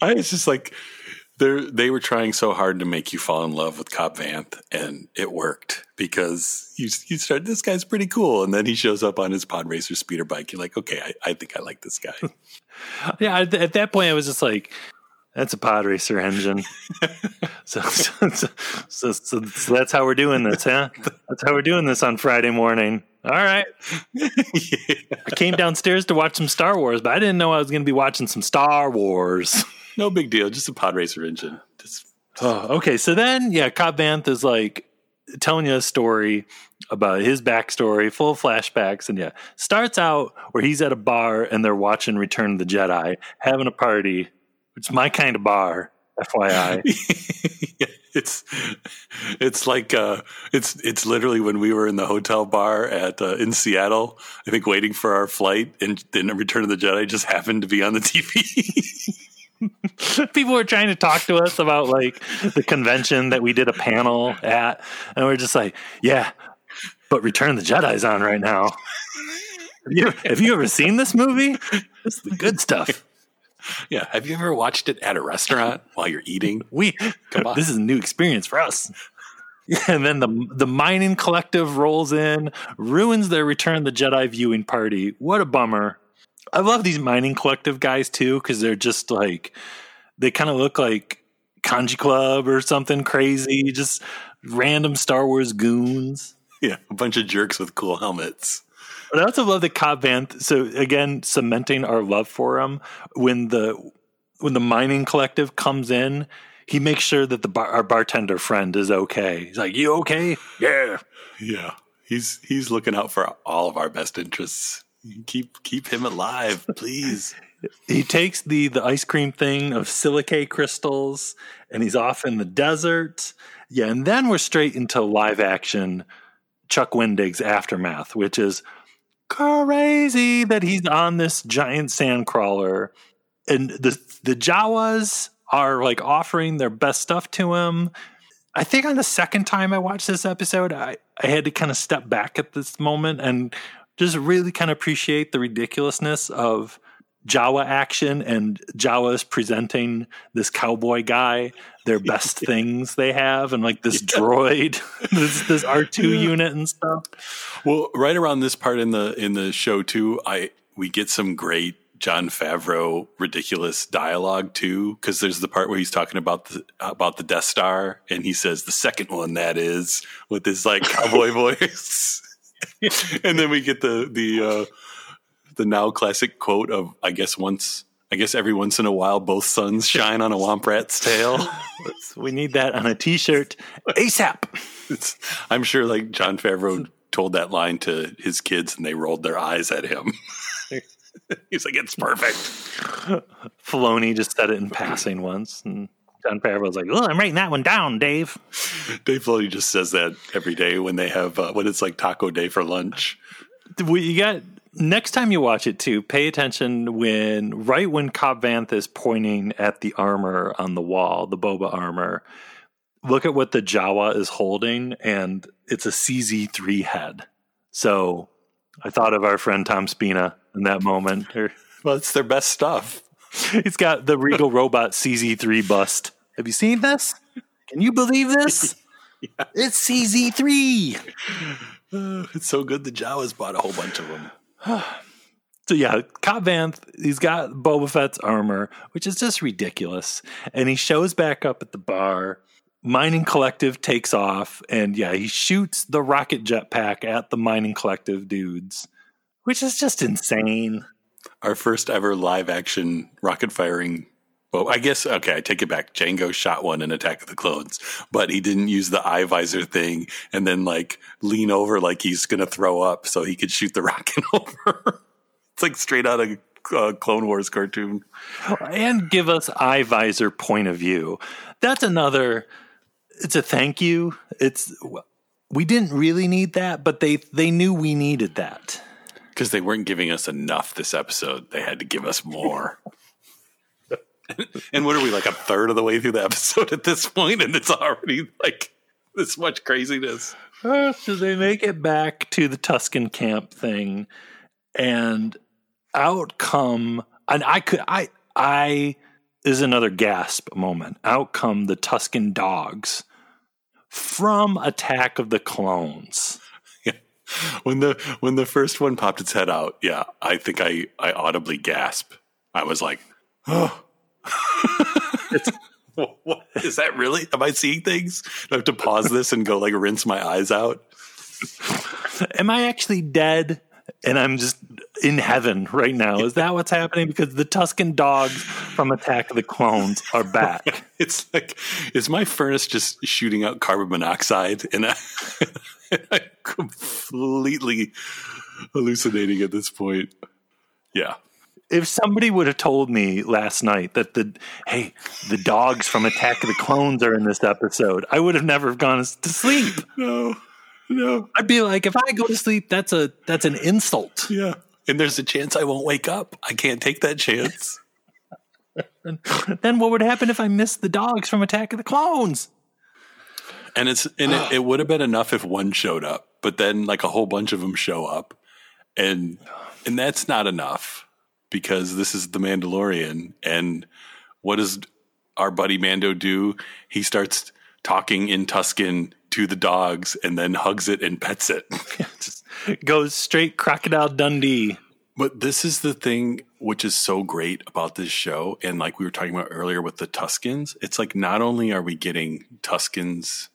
I was just like, they they were trying so hard to make you fall in love with Cobb Vanth, and it worked because you you start this guy's pretty cool, and then he shows up on his pod racer speeder bike. You're like, okay, I, I think I like this guy. (laughs) Yeah, at, at that point I was just like, that's a pod racer engine. so, so, so, so, so, that's how we're doing this, huh? That's how we're doing this on Friday morning. All right. (laughs) I came downstairs to watch some Star Wars, but I didn't know I was going to be watching some Star Wars. (laughs) no big deal, just a pod racer engine. Just Oh, okay. So then, yeah, Cobb Vanth is like telling you a story about his backstory, full of flashbacks, and yeah, starts out where he's at a bar and they're watching Return of the Jedi, having a party. It's my kind of bar, FYI. (laughs) Yeah, it's it's like uh, it's it's literally when we were in the hotel bar at uh, in Seattle. I think waiting for our flight, and then Return of the Jedi just happened to be on the TV. (laughs) People were trying to talk to us about like the convention that we did a panel at, and we're just like, yeah, but Return of the Jedi's on right now. (laughs) Have you, have you ever seen this movie? This is the good stuff. (laughs) Yeah. Have you ever watched it at a restaurant (laughs) while you're eating? We Come on. This is a new experience for us. (laughs) And then the the mining collective rolls in, ruins their Return the Jedi viewing party. What a bummer! I love these mining collective guys too because they're just like they kind of look like Kanjiklub or something crazy, just random Star Wars goons. Yeah. A bunch of jerks with cool helmets. But I also love that Cobb Vanth. So again, cementing our love for him when the when the mining collective comes in, he makes sure that the bar, our bartender friend is okay. He's like, "You okay? Yeah." Yeah. He's he's looking out for all of our best interests. Keep keep him alive, please. (laughs) He takes the the ice cream thing of silicate crystals, and he's off in the desert. Yeah, and then we're straight into live action Chuck Wendig's aftermath, which is crazy that he's on this giant sand crawler, and the the Jawas are like offering their best stuff to him. I think on the second time I watched this episode, I, I had to kind of step back at this moment and just really kind of appreciate the ridiculousness of Jawa action and Jawas presenting this cowboy guy their (laughs) best things they have and like this droid, (laughs) this this R two unit and stuff. Well, right around this part in the in the show too, I we get some great Jon Favreau ridiculous dialogue too, because there's the part where he's talking about the about the Death Star, and he says the second one that is with his like cowboy (laughs) voice, and then we get the the uh, the now classic quote of I guess once I guess every once in a while both suns shine on a womp rat's tail. (laughs) We need that on a t shirt ASAP. It's, I'm sure like Jon Favreau told that line to his kids and they rolled their eyes at him. (laughs) He's like, it's perfect. (laughs) Filoni just said it in passing once, and Jon Favreau's like, "Oh, I'm writing that one down, Dave." Dave Filoni just says that every day when they have uh, when it's like taco day for lunch. We, you got next time you watch it too. Pay attention when right when Cobb Vanth is pointing at the armor on the wall, the Boba armor. Look at what the Jawa is holding, and it's a CZ3 head. So I thought of our friend Tom Spina in that moment. (laughs) Well, it's their best stuff. (laughs) He's got the Regal Robot CZ3 bust. Have you seen this? Can you believe this? (laughs) It's CZ3. Uh, (sighs) it's so good the Jawas bought a whole bunch of them. (sighs) So yeah, Cobb Vanth, he's got Boba Fett's armor, which is just ridiculous. And he shows back up at the bar. Mining Collective takes off, and yeah, he shoots the rocket jetpack at the Mining Collective dudes, which is just insane. Our first ever live action rocket firing. Well, I guess okay. I take it back. Jango shot one in Attack of the Clones, but he didn't use the eye visor thing and then like lean over like he's gonna throw up so he could shoot the (laughs) rocket over. it's like straight out of uh, Clone Wars cartoon. and give us eye visor point of view. That's another. It's a thank you. It's we didn't really need that, but they they knew we needed that. because they weren't giving us enough this episode. They had to give us more. (laughs) (laughs) and what are we like a third of the way through the episode at this point, and it's already like this much craziness. Uh, so they make it back to the Tusken camp thing, and out come and I could I I is another gasp moment. Out come the Tusken dogs from Attack of the Clones. Yeah. When the when the first one popped its head out, yeah, I think I I audibly gasp. I was like, "Oh, (laughs) what, is that really? Am I seeing things? Do I have to pause this and go like rinse my eyes out? Am I actually dead? And I'm just in heaven right now. Is that what's happening? Because the Tusken dogs from Attack of the Clones are back. (laughs) It's like, is my furnace just shooting out carbon monoxide? And, I, and I'm completely hallucinating at this point. Yeah. If somebody would have told me last night that the hey the dogs from Attack of the Clones are in this episode, I would have never gone to sleep. No, no. I'd be like, if I go to sleep, that's a that's an insult. Yeah. And there's a chance I won't wake up. I can't take that chance. (laughs) Then what would happen if I missed the dogs from Attack of the Clones? And it's and it, it would have been enough if one showed up, but then like a whole bunch of them show up, and And that's not enough because this is the Mandalorian. And what does our buddy Mando do? He starts talking in Tusken to the dogs and then hugs it and pets it. (laughs) (laughs) Just goes straight Crocodile Dundee. But this is the thing which is so great about this show. And like we were talking about earlier with the Tuskens, it's like not only are we getting Tuskens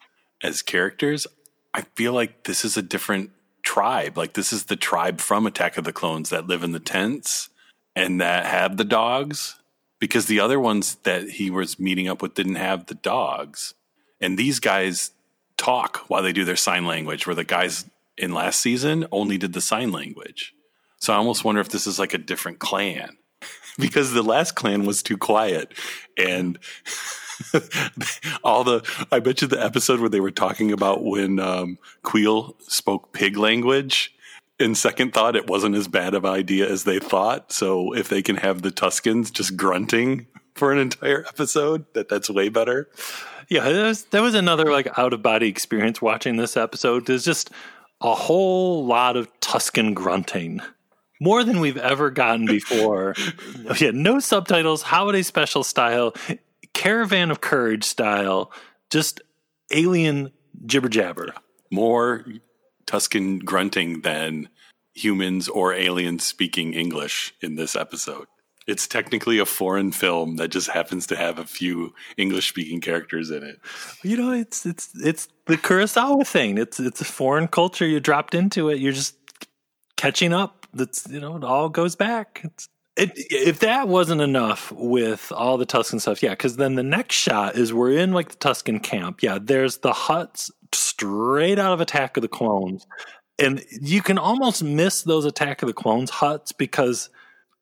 as characters, I feel like this is a different tribe. Like this is the tribe from Attack of the Clones that live in the tents and that have the dogs. Because the other ones that he was meeting up with didn't have the dogs. And these guys talk while they do their sign language, where the guys in last season only did the sign language. So I almost wonder if this is like a different clan (laughs) because the last clan was too quiet and (laughs) all the I bet you the episode where they were talking about when um, Queel spoke pig language. In second thought, it wasn't as bad of an idea as they thought. So if they can have the Tuskens just grunting for an entire episode, that that's way better. Yeah, that was, that was another like out of body experience watching this episode. There's just a whole lot of Tusken grunting. More than we've ever gotten before. (laughs) yeah, no subtitles, holiday special style, caravan of courage style, just alien jibber jabber. More Tusken grunting than humans or aliens speaking English in this episode. It's technically a foreign film that just happens to have a few English speaking characters in it. You know, it's it's it's the Kurosawa thing. It's it's a foreign culture. You dropped into it. You're just catching up. That's you know, it all goes back. It's, it, if that wasn't enough with all the Tusken stuff, yeah, because then the next shot is we're in like the Tusken camp. Yeah, there's the huts straight out of Attack of the Clones, and you can almost miss those Attack of the Clones huts because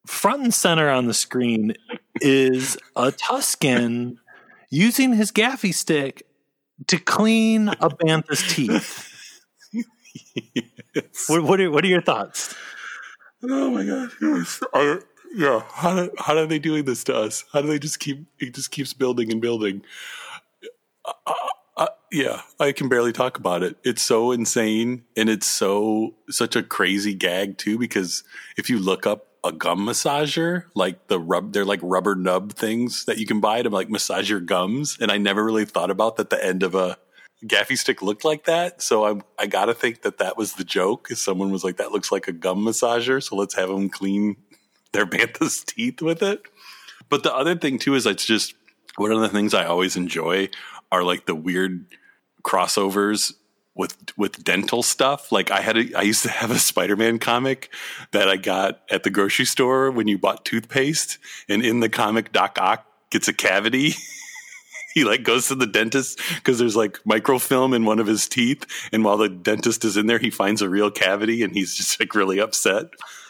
front and center on the screen is a Tusken using his gaffi stick to clean a bantha's teeth. (laughs) Yes. What, what, are, what are your thoughts? Oh my god! Yes. Yeah. How how are they doing this to us? How do they just keep? It just keeps building and building. Yeah, I can barely talk about it. It's so insane, and it's so such a crazy gag too. Because if you look up a gum massager, like the rub, they're like rubber nub things that you can buy to like massage your gums. And I never really thought about that. The end of a gaffi stick looked like that. So I'm, I gotta think that that was the joke. Someone was like, that looks like a gum massager. So let's have them clean their bantha's (laughs) teeth with it. But the other thing too is it's just one of the things I always enjoy are like the weird crossovers with with dental stuff. Like I had a, I used to have a Spider-Man comic that I got at the grocery store when you bought toothpaste and in the comic Doc Ock gets a cavity. (laughs) he like goes to the dentist because there's like microfilm in one of his teeth and while the dentist is in there he finds a real cavity and he's just like really upset.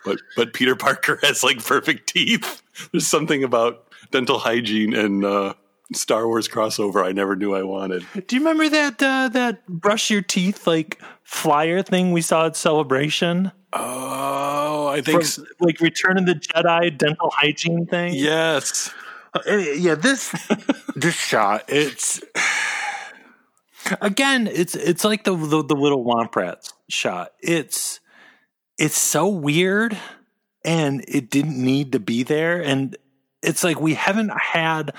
But but Peter Parker has like perfect teeth. There's something about dental hygiene and uh Star Wars crossover I never knew I wanted. Do you remember that uh, that brush your teeth like flyer thing we saw at Celebration? Oh, I From, think s like Return of the Jedi dental hygiene thing. yes. Uh, yeah. This this shot. It's (sighs) again. It's it's like the the, the little Womp Rats shot. It's it's so weird, and it didn't need to be there. And it's like we haven't had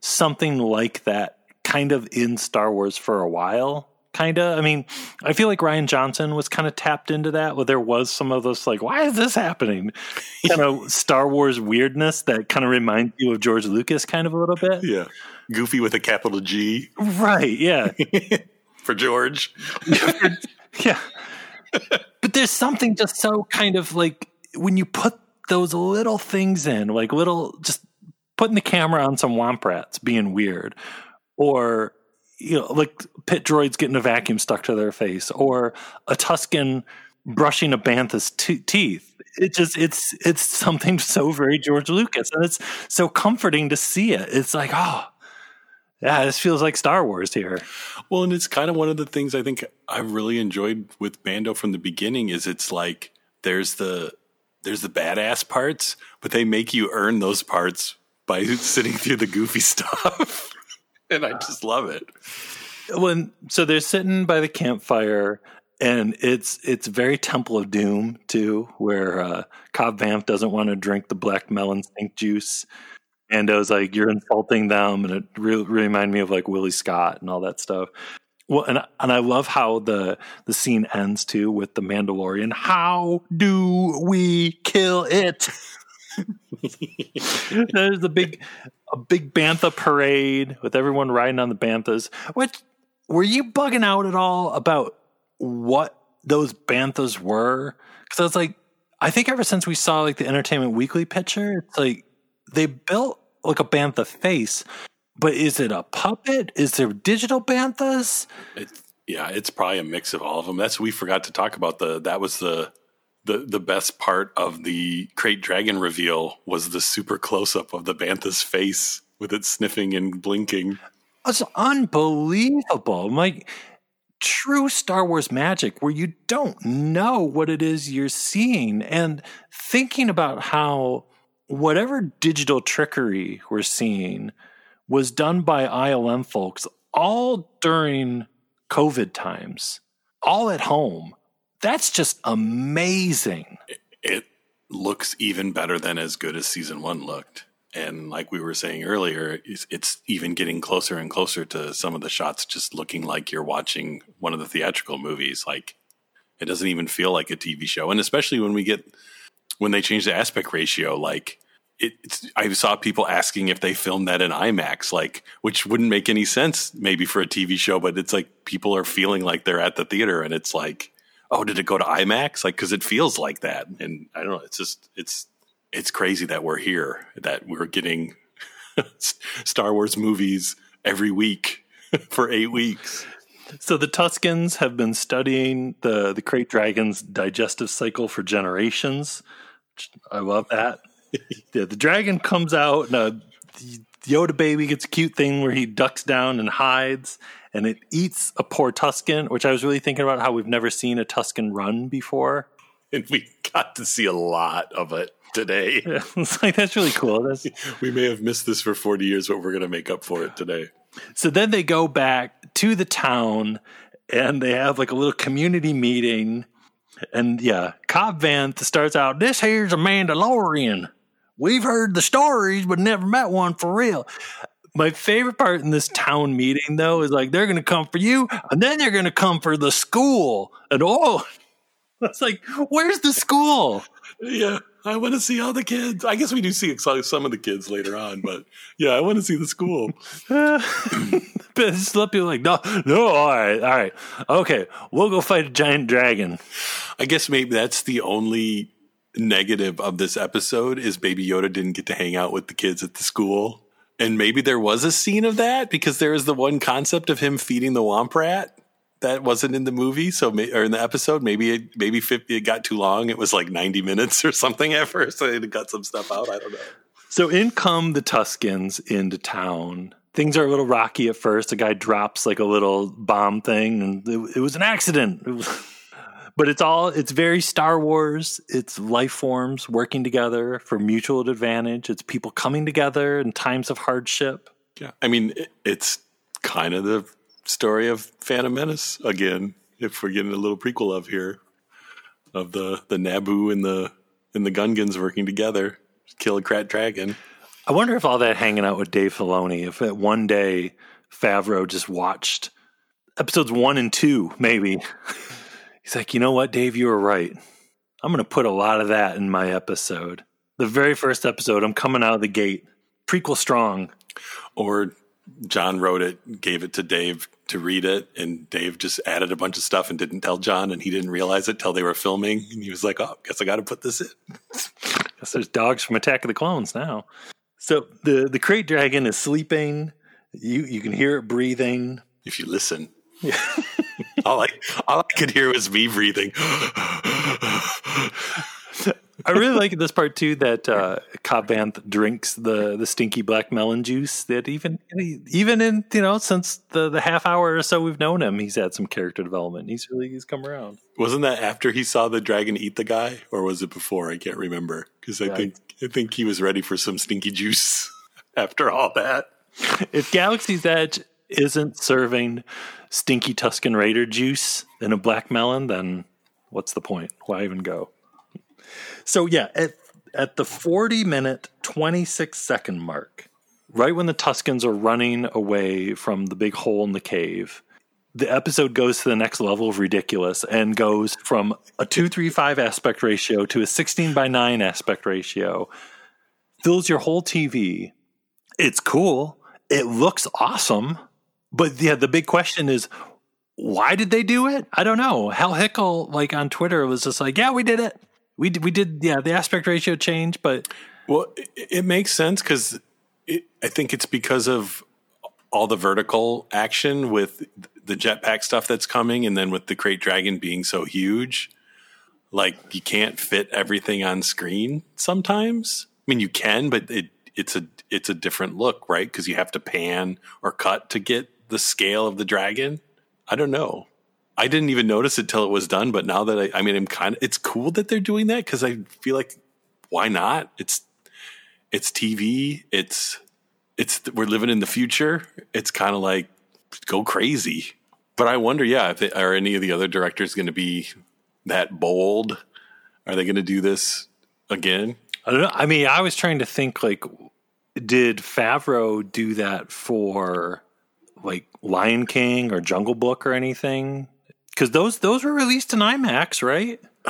something like that kind of in Star Wars for a while. Kind of. I mean, I feel like Rian Johnson was kind of tapped into that. Where there was some of those like, why is this happening? (laughs) kind of Star Wars weirdness that kind of reminds you of George Lucas, kind of a little bit. Yeah. Goofy with a capital G Right. Yeah. (laughs) for George. (laughs) yeah. But there's something just so kind of like when you put those little things in, like little just putting the camera on some womp rats being weird, or you know, like pit droids getting a vacuum stuck to their face, or a Tusken brushing a bantha's t- teeth. It just it's it's something (laughs) so very George Lucas, and it's so comforting to see it. It's like oh. Yeah, this feels like Star Wars here. Well, and it's kind of one of the things I think I really enjoyed with Mando from the beginning is it's like there's the there's the badass parts, but they make you earn those parts by (laughs) sitting through the goofy (laughs) stuff. and I just love it. when so they're sitting by the campfire and it's it's very Temple of Doom too, where uh, Cobb Vanth doesn't want to drink the black melon stink juice, and I was like, "You're insulting them," and it really, really reminded me of like Willie Scott and all that stuff. Well, and and I love how the the scene ends too with the Mandalorian. How do we kill it? (laughs) There's a big a big bantha parade with everyone riding on the banthas. What were you bugging out at all about what those banthas were? Because I was like, I think ever since we saw like the Entertainment Weekly picture, it's like they built like a bantha face, but is it a puppet? Is there digital banthas? It's, yeah, it's probably a mix of all of them. That's we forgot to talk about the that was the the the best part of the Krayt Dragon reveal was the super close up of the Bantha's face with it sniffing and blinking. It's unbelievable. Like true Star Wars magic where you don't know what it is you're seeing. And thinking about how whatever digital trickery we're seeing was done by ILM folks all during COVID times, all at home. That's just amazing. It looks even better than as good as season one looked. And like we were saying earlier, it's, it's even getting closer and closer to some of the shots just looking like you're watching one of the theatrical movies. Like it doesn't even feel like a TV show. And especially when we get, when they changed the aspect ratio, like it, it's, I saw people asking if they filmed that in IMAX, like, which wouldn't make any sense maybe for a TV show, but it's like people are feeling like they're at the theater and it's like, oh, did it go to IMAX? Like, cause it feels like that. And I don't know. It's just, it's, it's crazy that we're here, that we're getting (laughs) Star Wars movies every week (laughs) for eight weeks. So the Tuskens have been studying the the krayt dragon's digestive cycle for generations. I love that. (laughs) yeah, the dragon comes out, and uh, a Yoda baby gets a cute thing where he ducks down and hides, and it eats a poor Tusken. Which I was really thinking about how we've never seen a Tusken run before, and we got to see a lot of it today. Yeah, (laughs) it's like that's really cool. That's, (laughs) we may have missed this for forty years, but we're going to make up for it today. So then they go back to the town and they have like a little community meeting. And yeah, Cobb Vanth starts out, This here's a Mandalorian. We've heard the stories, but never met one for real. My favorite part in this town meeting, though, is like they're going to come for you, and then they're going to come for the school. And oh, (laughs) it's like, where's the school? Yeah, I want to see all the kids. I guess we do see some of the kids later on, but yeah, I want to see the school. (laughs) but some people like, no, no, all right, all right, okay, we'll go fight a giant dragon. I guess maybe that's the only negative of this episode is Baby Yoda didn't get to hang out with the kids at the school. And maybe there was a scene of that because there is the one concept of him feeding the Womp Rat that wasn't in the movie, so or in the episode. Maybe it maybe 50, it got too long. It was like ninety minutes or something at first. So they cut some stuff out. I don't know. So in come the Tuskens into town. Things are a little rocky at first. A guy drops like a little bomb thing, and it, it was an accident. It was, but it's all it's very Star Wars. It's life forms working together for mutual advantage. It's people coming together in times of hardship. Yeah, I mean it, it's kind of the story of Phantom Menace again. If we're getting a little prequel of here, of the the Naboo and the and the Gungans working together, kill a Krayt Dragon. I wonder if all that hanging out with Dave Filoni, if it, one day Favreau just watched episodes one and two, maybe. He's like, you know what, Dave, you were right. I'm going to put a lot of that in my episode. The very first episode, I'm coming out of the gate, prequel strong. Or Jon wrote it, gave it to Dave to read it, and Dave just added a bunch of stuff and didn't tell Jon, and he didn't realize it till they were filming, and he was like, "Oh, guess I got to put this in." (laughs) guess there's dogs from Attack of the Clones now. So the the krayt dragon is sleeping. You you can hear it breathing if you listen. Yeah. (laughs) all I all I could hear was me breathing. (laughs) I really like this part too that uh, drinks the the stinky black melon juice. That even even in you know since the the half hour or so we've known him, he's had some character development. He's really he's come around. Wasn't that after he saw the dragon eat the guy, or was it before? I can't remember because I yeah, think I think he was ready for some stinky juice (laughs) after all that. If Galaxy's Edge isn't serving stinky Tusken Raider juice in a black melon, then what's the point? Why even go? So yeah, at at the 40 minute 26 second mark, right when the Tuskens are running away from the big hole in the cave, the episode goes to the next level of ridiculous and goes from a 235 aspect ratio to a 16 by 9 aspect ratio. Fills your whole TV. It's cool. It looks awesome. But yeah, the big question is why did they do it? I don't know. Hal Hickel, like on Twitter, was just like, "Yeah, we did it. We did, we did. Yeah, the aspect ratio change, but Well, it, it makes sense because I think it's because of all the vertical action with the jetpack stuff that's coming, and then with the krayt dragon being so huge, like you can't fit everything on screen. Sometimes, I mean, you can, but it it's a it's a different look, right? Because you have to pan or cut to get the scale of the dragon. I don't know. I didn't even notice it till it was done, but now that I, I mean, I'm kind of, it's cool that they're doing that because I feel like, why not? It's, it's TV. It's, it's, we're living in the future. It's kind of like go crazy. But I wonder, yeah, if they, are any of the other directors going to be that bold? Are they going to do this again? I don't know. I mean, I was trying to think like, did Favreau do that for like Lion King or Jungle Book or anything? Because those those were released in IMAX, right? (sighs)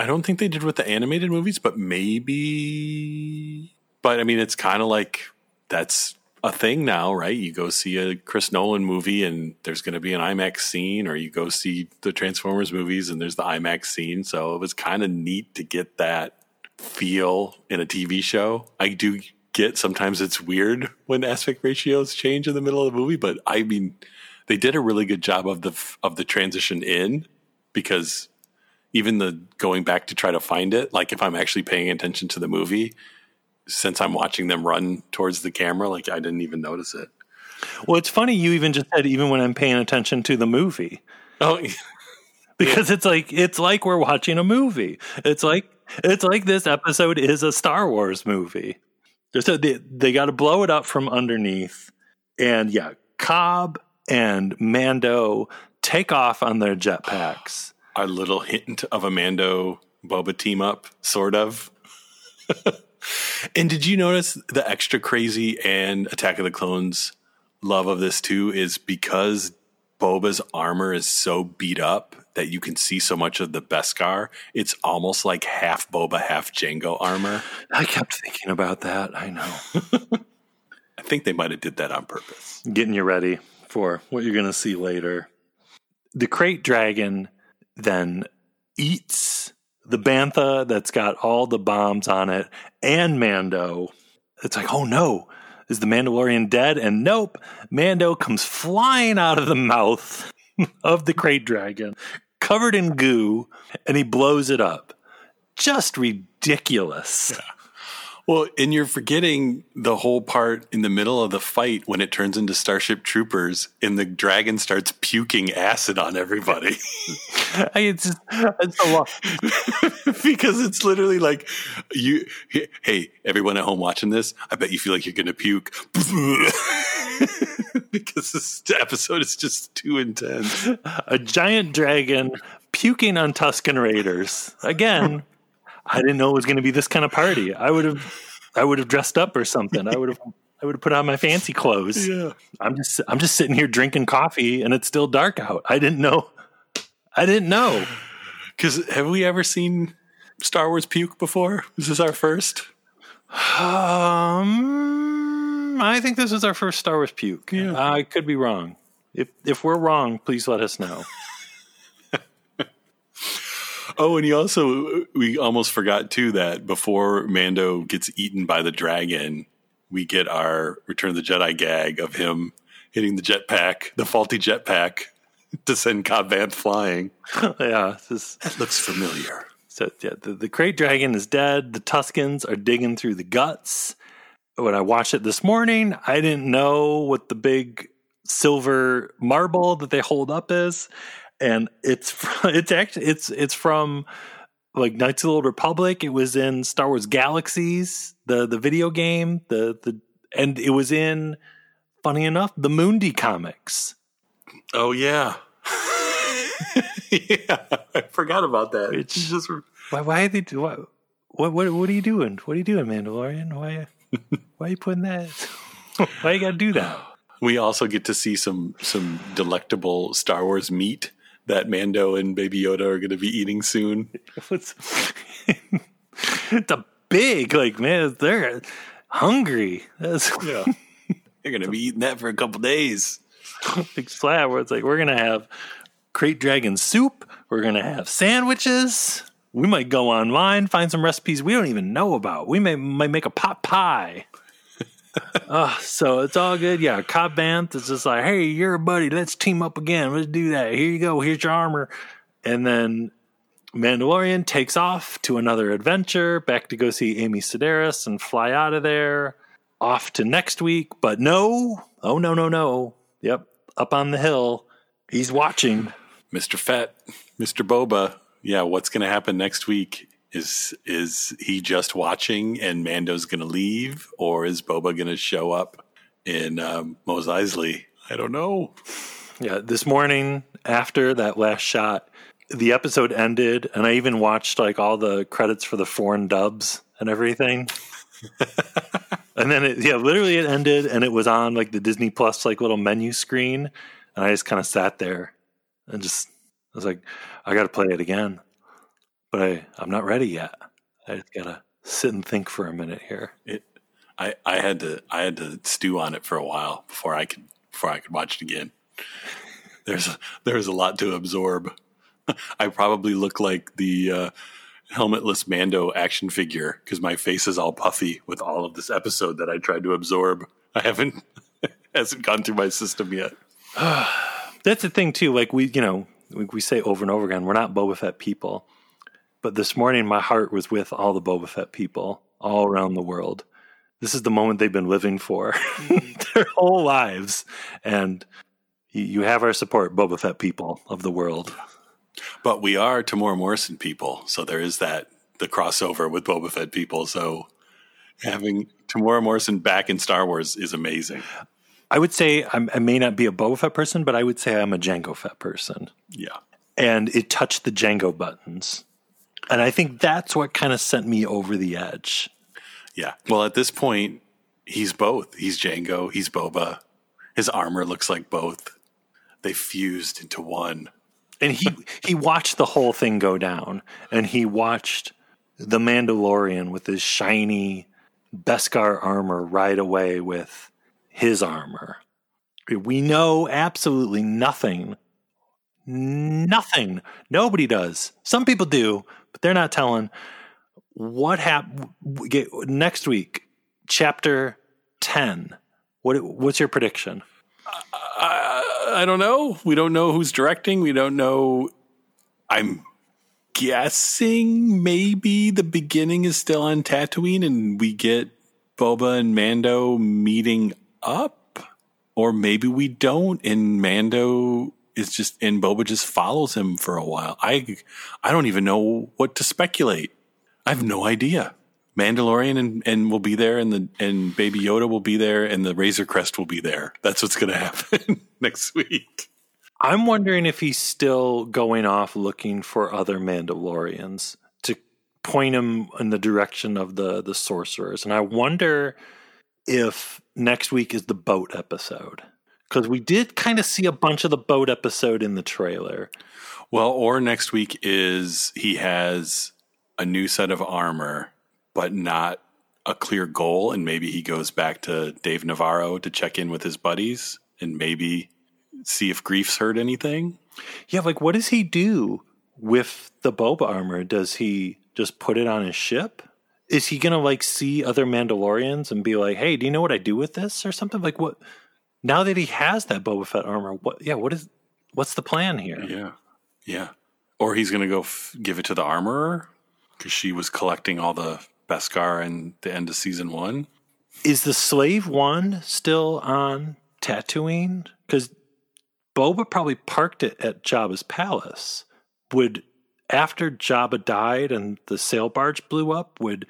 I don't think they did with the animated movies, but maybe. But I mean, it's kind of like that's a thing now, right? You go see a Chris Nolan movie and there's going to be an IMAX scene, or you go see the Transformers movies and there's the IMAX scene. So it was kind of neat to get that feel in a TV show. I do get sometimes it's weird when aspect ratios change in the middle of the movie, but I mean, they did a really good job of the of the transition in because even the going back to try to find it, like if I'm actually paying attention to the movie, since I'm watching them run towards the camera, like I didn't even notice it. Well, it's funny you even just said even when I'm paying attention to the movie. Oh, (laughs) because it's like it's like we're watching a movie. It's like it's like this episode is a Star Wars movie. So they, they got to blow it up from underneath, and yeah, Cobb and Mando take off on their jetpacks. (sighs) a little hint of a Mando Boba team up, sort of. (laughs) and did you notice the extra crazy and Attack of the Clones love of this too is because Boba's armor is so beat up that you can see so much of the Beskar. It's almost like half Boba, half Jango armor. (sighs) I kept thinking about that. I know. (laughs) I think they might have did that on purpose. Getting you ready for what you're going to see later. The krayt dragon then eats the bantha that's got all the bombs on it and Mando. It's like, oh no, is the Mandalorian dead? And nope, Mando comes flying out of the mouth (laughs) of the krayt dragon, covered in goo, and he blows it up. Just ridiculous. Well, and you're forgetting the whole part in the middle of the fight when it turns into Starship Troopers and the dragon starts puking acid on everybody. (laughs) it's just, it's a lot. (laughs) because it's literally like you hey, everyone at home watching this, I bet you feel like you're going to puke. (laughs) because this episode is just too intense. A giant dragon puking on Tusken Raiders. Again, I didn't know it was going to be this kind of party. I would have, I would have dressed up or something. I would have, I would have put on my fancy clothes. Yeah. I'm just, I'm just sitting here drinking coffee, and it's still dark out. I didn't know. I didn't know. Because have we ever seen Star Wars puke before? This is this our first? Um, I think this is our first Star Wars puke. Yeah. I could be wrong. If if we're wrong, please let us know. Oh, and you also we almost forgot too that before Mando gets eaten by the dragon, we get our Return of the Jedi gag of him hitting the jetpack, the faulty jetpack, (laughs) to send Cobb Vanth flying. (laughs) yeah, this That looks familiar. So yeah, the, the krayt dragon is dead. The Tuskens are digging through the guts. When I watched it this morning, I didn't know what the big silver marble that they hold up is, and it's (laughs) from, it's actually it's it's from like Knights of the Old Republic. It was in Star Wars Galaxies, the the video game, the the and it was in funny enough, the Mundi comics. Oh yeah. (laughs) yeah, I forgot about that. It's- just Why? Why are they? do- What? What? What, what are you doing? What are you doing, Mandalorian? Why? Why are you putting that? Why you got to do that? we also get to see some some delectable Star Wars meat that Mando and Baby Yoda are going to be eating soon. (laughs) A (laughs) big like man. They're hungry. That's (laughs) Yeah. They're going to be eating that for a couple days. big slab where it's like we're gonna have krayt dragon soup. We're gonna have sandwiches. We might go online find some recipes we don't even know about. We may might make a pot pie. Uh, so it's all good. Yeah, Cobb Vanth is just like, hey, you're a buddy. Let's team up again. Let's do that. Here you go. Here's your armor. And then Mandalorian takes off to another adventure, back to go see Amy Sedaris and fly out of there. Off to next week, but no, oh no, no, no. Yep, up on the hill, he's watching. Mr. Fett, Mr. Boba. Yeah, what's going to happen next week? Is is he just watching and Mando's going to leave, or is Boba going to show up in um, Mos Eisley? I don't know. Yeah, this morning after that last shot, the episode ended, and I even watched like all the credits for the foreign dubs and everything. (laughs) and then it, yeah, literally it ended, and it was on like the Disney Plus like little menu screen, and I just kind of sat there and just I was like, I got to play it again, but I I'm not ready yet. I just gotta sit and think for a minute here. It, I I had to I had to stew on it for a while before I could before I could watch it again. There's a, there's a lot to absorb. (laughs) I probably look like the uh, helmetless Mando action figure because my face is all puffy with all of this episode that I tried to absorb. I haven't (laughs) hasn't gone through my system yet. (sighs) That's the thing too. Like we, you know, we, we say over and over again, we're not Boba Fett people. But this morning, my heart was with all the Boba Fett people all around the world. This is the moment they've been living for (laughs) their whole lives, and you, have our support, Boba Fett people of the world. But we are Temuera Morrison people, so there is that the crossover with Boba Fett people. So having Temuera Morrison back in Star Wars is amazing. I would say I'm, I may not be a Boba Fett person, but I would say I'm a Jango Fett person. Yeah. and it touched the Jango buttons. And I think that's what kind of sent me over the edge. Yeah. Well, at this point, he's both. He's Jango. He's Boba. His armor looks like both. They fused into one. And he (laughs) he watched the whole thing go down, and he watched the Mandalorian with his shiny Beskar armor ride away with his armor. We know absolutely nothing. Nothing. Nobody does. Some people do, but they're not telling what happened next week. Chapter ten. What what's your prediction? I don't know. We don't know who's directing. We don't know. I'm guessing maybe the beginning is still on Tatooine and we get Boba and Mando meeting up. Or maybe we don't and Mando is just and Boba just follows him for a while. I I don't even know what to speculate. I have no idea. Mandalorian and, and will be there and the and Baby Yoda will be there and the Razor Crest will be there. That's what's gonna (laughs) happen next week. I'm wondering if he's still going off looking for other Mandalorians to point him in the direction of the the sorcerers, and I wonder if next week is the boat episode because we did kind of see a bunch of the boat episode in the trailer. Well, or next week is he has a new set of armor, but not a clear goal, and maybe he goes back to Dave Navarro to check in with his buddies and maybe see if Greef's heard anything. Yeah, like what does he do with the Boba armor? Does he just put it on his ship? Is he gonna like see other Mandalorians and be like, "Hey, do you know what I do with this?" or something like what? Now that he has that Boba Fett armor, what? Yeah, what is? What's the plan here? Yeah, yeah. Or he's going to go f- give it to the armorer because she was collecting all the Beskar in the end of season one. Is the slave one still on Tatooine? Because Boba probably parked it at Jabba's palace. Would after Jabba died and the sail barge blew up, would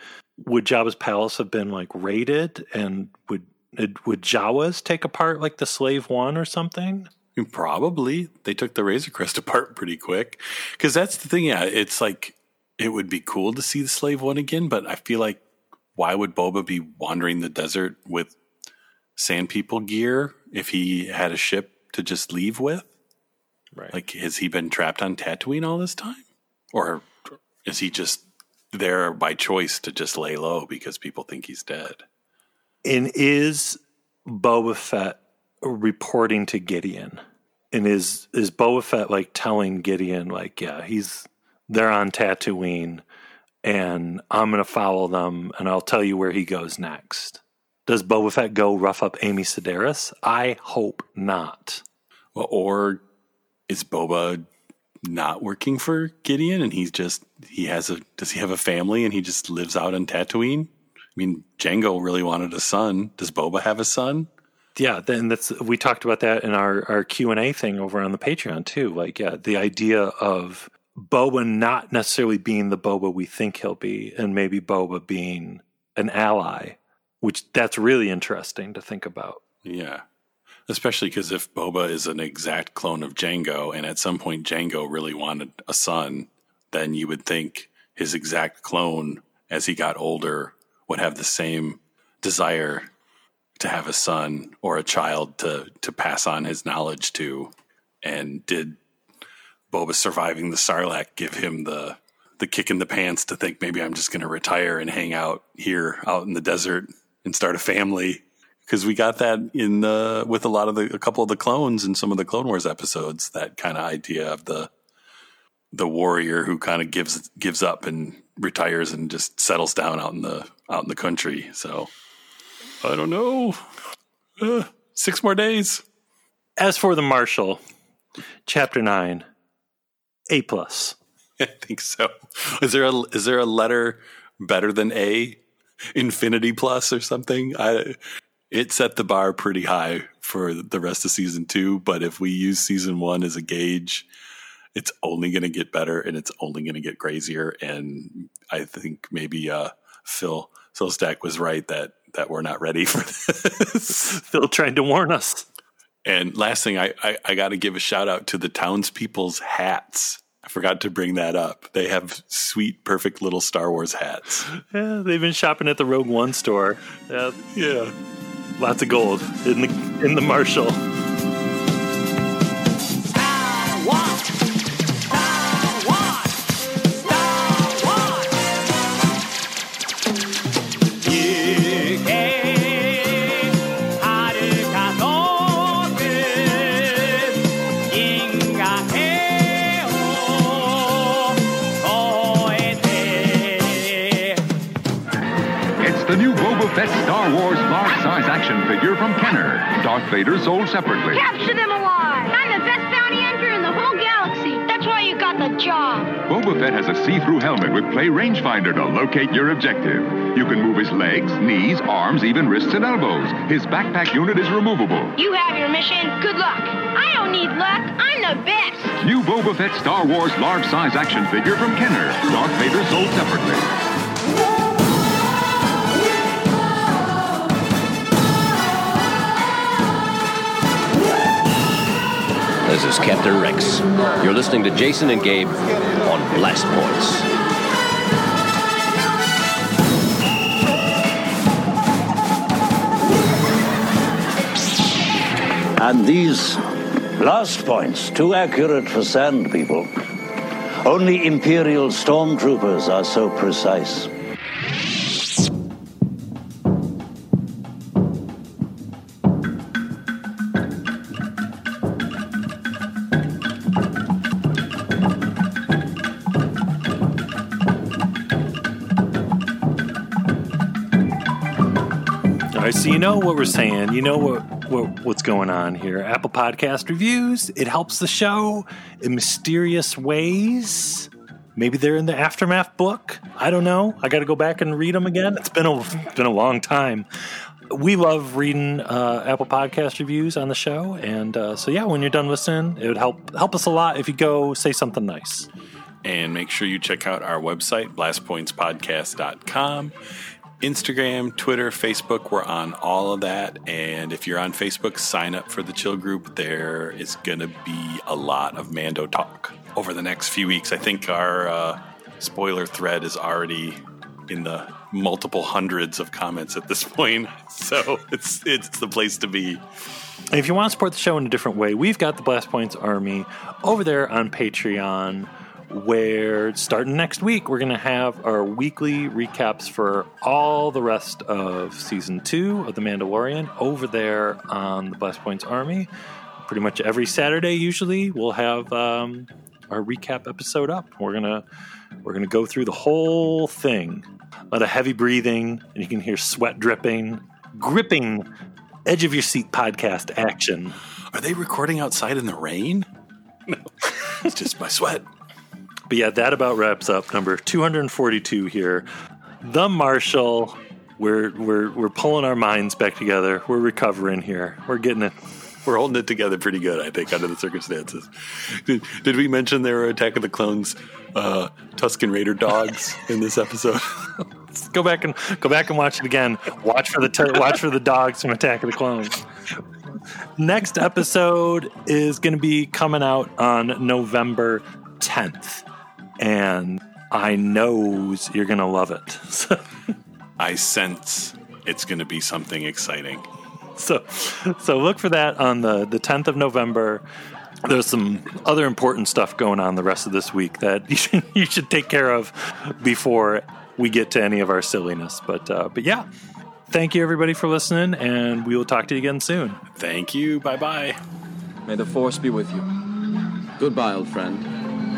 would Jabba's palace have been like raided and would Would, would Jawas take apart like the Slave One or something? Probably they took the Razor Crest (laughs) apart pretty quick because that's the thing. Yeah, it's like it would be cool to see the Slave One again, but I feel like why would Boba be wandering the desert with Sand People gear if he had a ship to just leave with? Right. Like, has he been trapped on Tatooine all this time, or is he just there by choice to just lay low because people think he's dead? And is Boba Fett reporting to Gideon? And is is Boba Fett like telling Gideon like, yeah, he's they're on Tatooine, and I'm gonna follow them, and I'll tell you where he goes next. Does Boba Fett go rough up Amy Sedaris? I hope not. Well, or is Boba not working for Gideon and he's just he has a does he have a family and he just lives out on Tatooine? I mean, Jango really wanted a son. Does Boba have a son? Yeah, then that's we talked about that in our our Q and A thing over on the Patreon too. Like, yeah, the idea of Boba not necessarily being the Boba we think he'll be, and maybe Boba being an ally, which that's really interesting to think about. Yeah. Especially because if Boba is an exact clone of Jango, and at some point Jango really wanted a son, then you would think his exact clone, as he got older, would have the same desire to have a son or a child to to pass on his knowledge to. And did Boba surviving the Sarlacc give him the the kick in the pants to think maybe I'm just going to retire and hang out here out in the desert and start a family? Because we got that in the with a lot of the a couple of the clones in some of the Clone Wars episodes. That kind of idea of the the warrior who kind of gives gives up and retires and just settles down out in the out in the country. So I don't know. Uh, six more days. As for the Marshal, chapter nine, A plus. (laughs) I think so. Is there a is there a letter better than A? Infinity plus or something? I it set the bar pretty high for the rest of season two, but if we use season one as a gauge, it's only going to get better and it's only going to get crazier. And I think maybe uh, Phil Phil Stack was right that that we're not ready for this. (laughs) Phil trying to warn us. And last thing, I, I, I got to give a shout out to the townspeople's hats. I forgot to bring that up. They have sweet, perfect little Star Wars hats. Yeah, they've been shopping at the Rogue One store. Yeah, Yeah. lots of gold in the in the Marshal. Darth Vader sold separately. Capture them alive! I'm the best bounty hunter in the whole galaxy. That's why you got the job. Boba Fett has a see-through helmet with play rangefinder to locate your objective. You can move his legs, knees, arms, even wrists and elbows. His backpack unit is removable. You have your mission. Good luck. I don't need luck. I'm the best. New Boba Fett Star Wars large size action figure from Kenner. Darth Vader sold separately. This is Captain Rex. You're listening to Jason and Gabe on Blast Points. And these blast points, too accurate for sand people. Only Imperial stormtroopers are so precise. You know what we're saying. You know what, what what's going on here. Apple Podcast reviews. It helps the show in mysterious ways. Maybe they're in the aftermath book. I don't know. I got to go back and read them again. It's been a been a long time. We love reading uh, Apple Podcast reviews on the show, and uh, so yeah, when you're done listening, it would help help us a lot if you go say something nice. And make sure you check out our website, blastpointspodcast.com. Instagram, Twitter, Facebook. We're on all of that. And if you're on Facebook, sign up for the chill group. There is going to be a lot of Mando talk over the next few weeks. I think our uh, spoiler thread is already in the multiple hundreds of comments at this (laughs) point. So it's it's the place to be. And if you want to support the show in a different way, we've got the Blast Points Army over there on Patreon, where starting next week, we're going to have our weekly recaps for all the rest of season two of The Mandalorian over there on the Blast Points Army. Pretty much every Saturday, usually, we'll have um, our recap episode up. We're gonna we're gonna go through the whole thing. A lot of heavy breathing, and you can hear sweat dripping, gripping edge of your seat podcast action. Are they recording outside in the rain? (laughs) No, it's just my sweat. But yeah, that about wraps up number 242 here. The Marshal. We're we're we're pulling our minds back together. We're recovering here. We're getting it. We're holding it together pretty good, I think, under the circumstances. Did, did we mention there were Attack of the Clones uh, Tusken Raider dogs (laughs) in this episode? go back and go back and watch it again. Watch for the t- watch for the dogs from Attack of the Clones. Next episode is going to be coming out on November 10th, and I knows you're going to love it. (laughs) I sense it's going to be something exciting. so, so look for that on the the 10th of November. There's some other important stuff going on the rest of this week that (laughs) you should, you should take care of before we get to any of our silliness. But uh, but yeah, thank you everybody for listening, and we will talk to you again soon. Thank you. Bye bye. May the force be with you. Goodbye, old friend.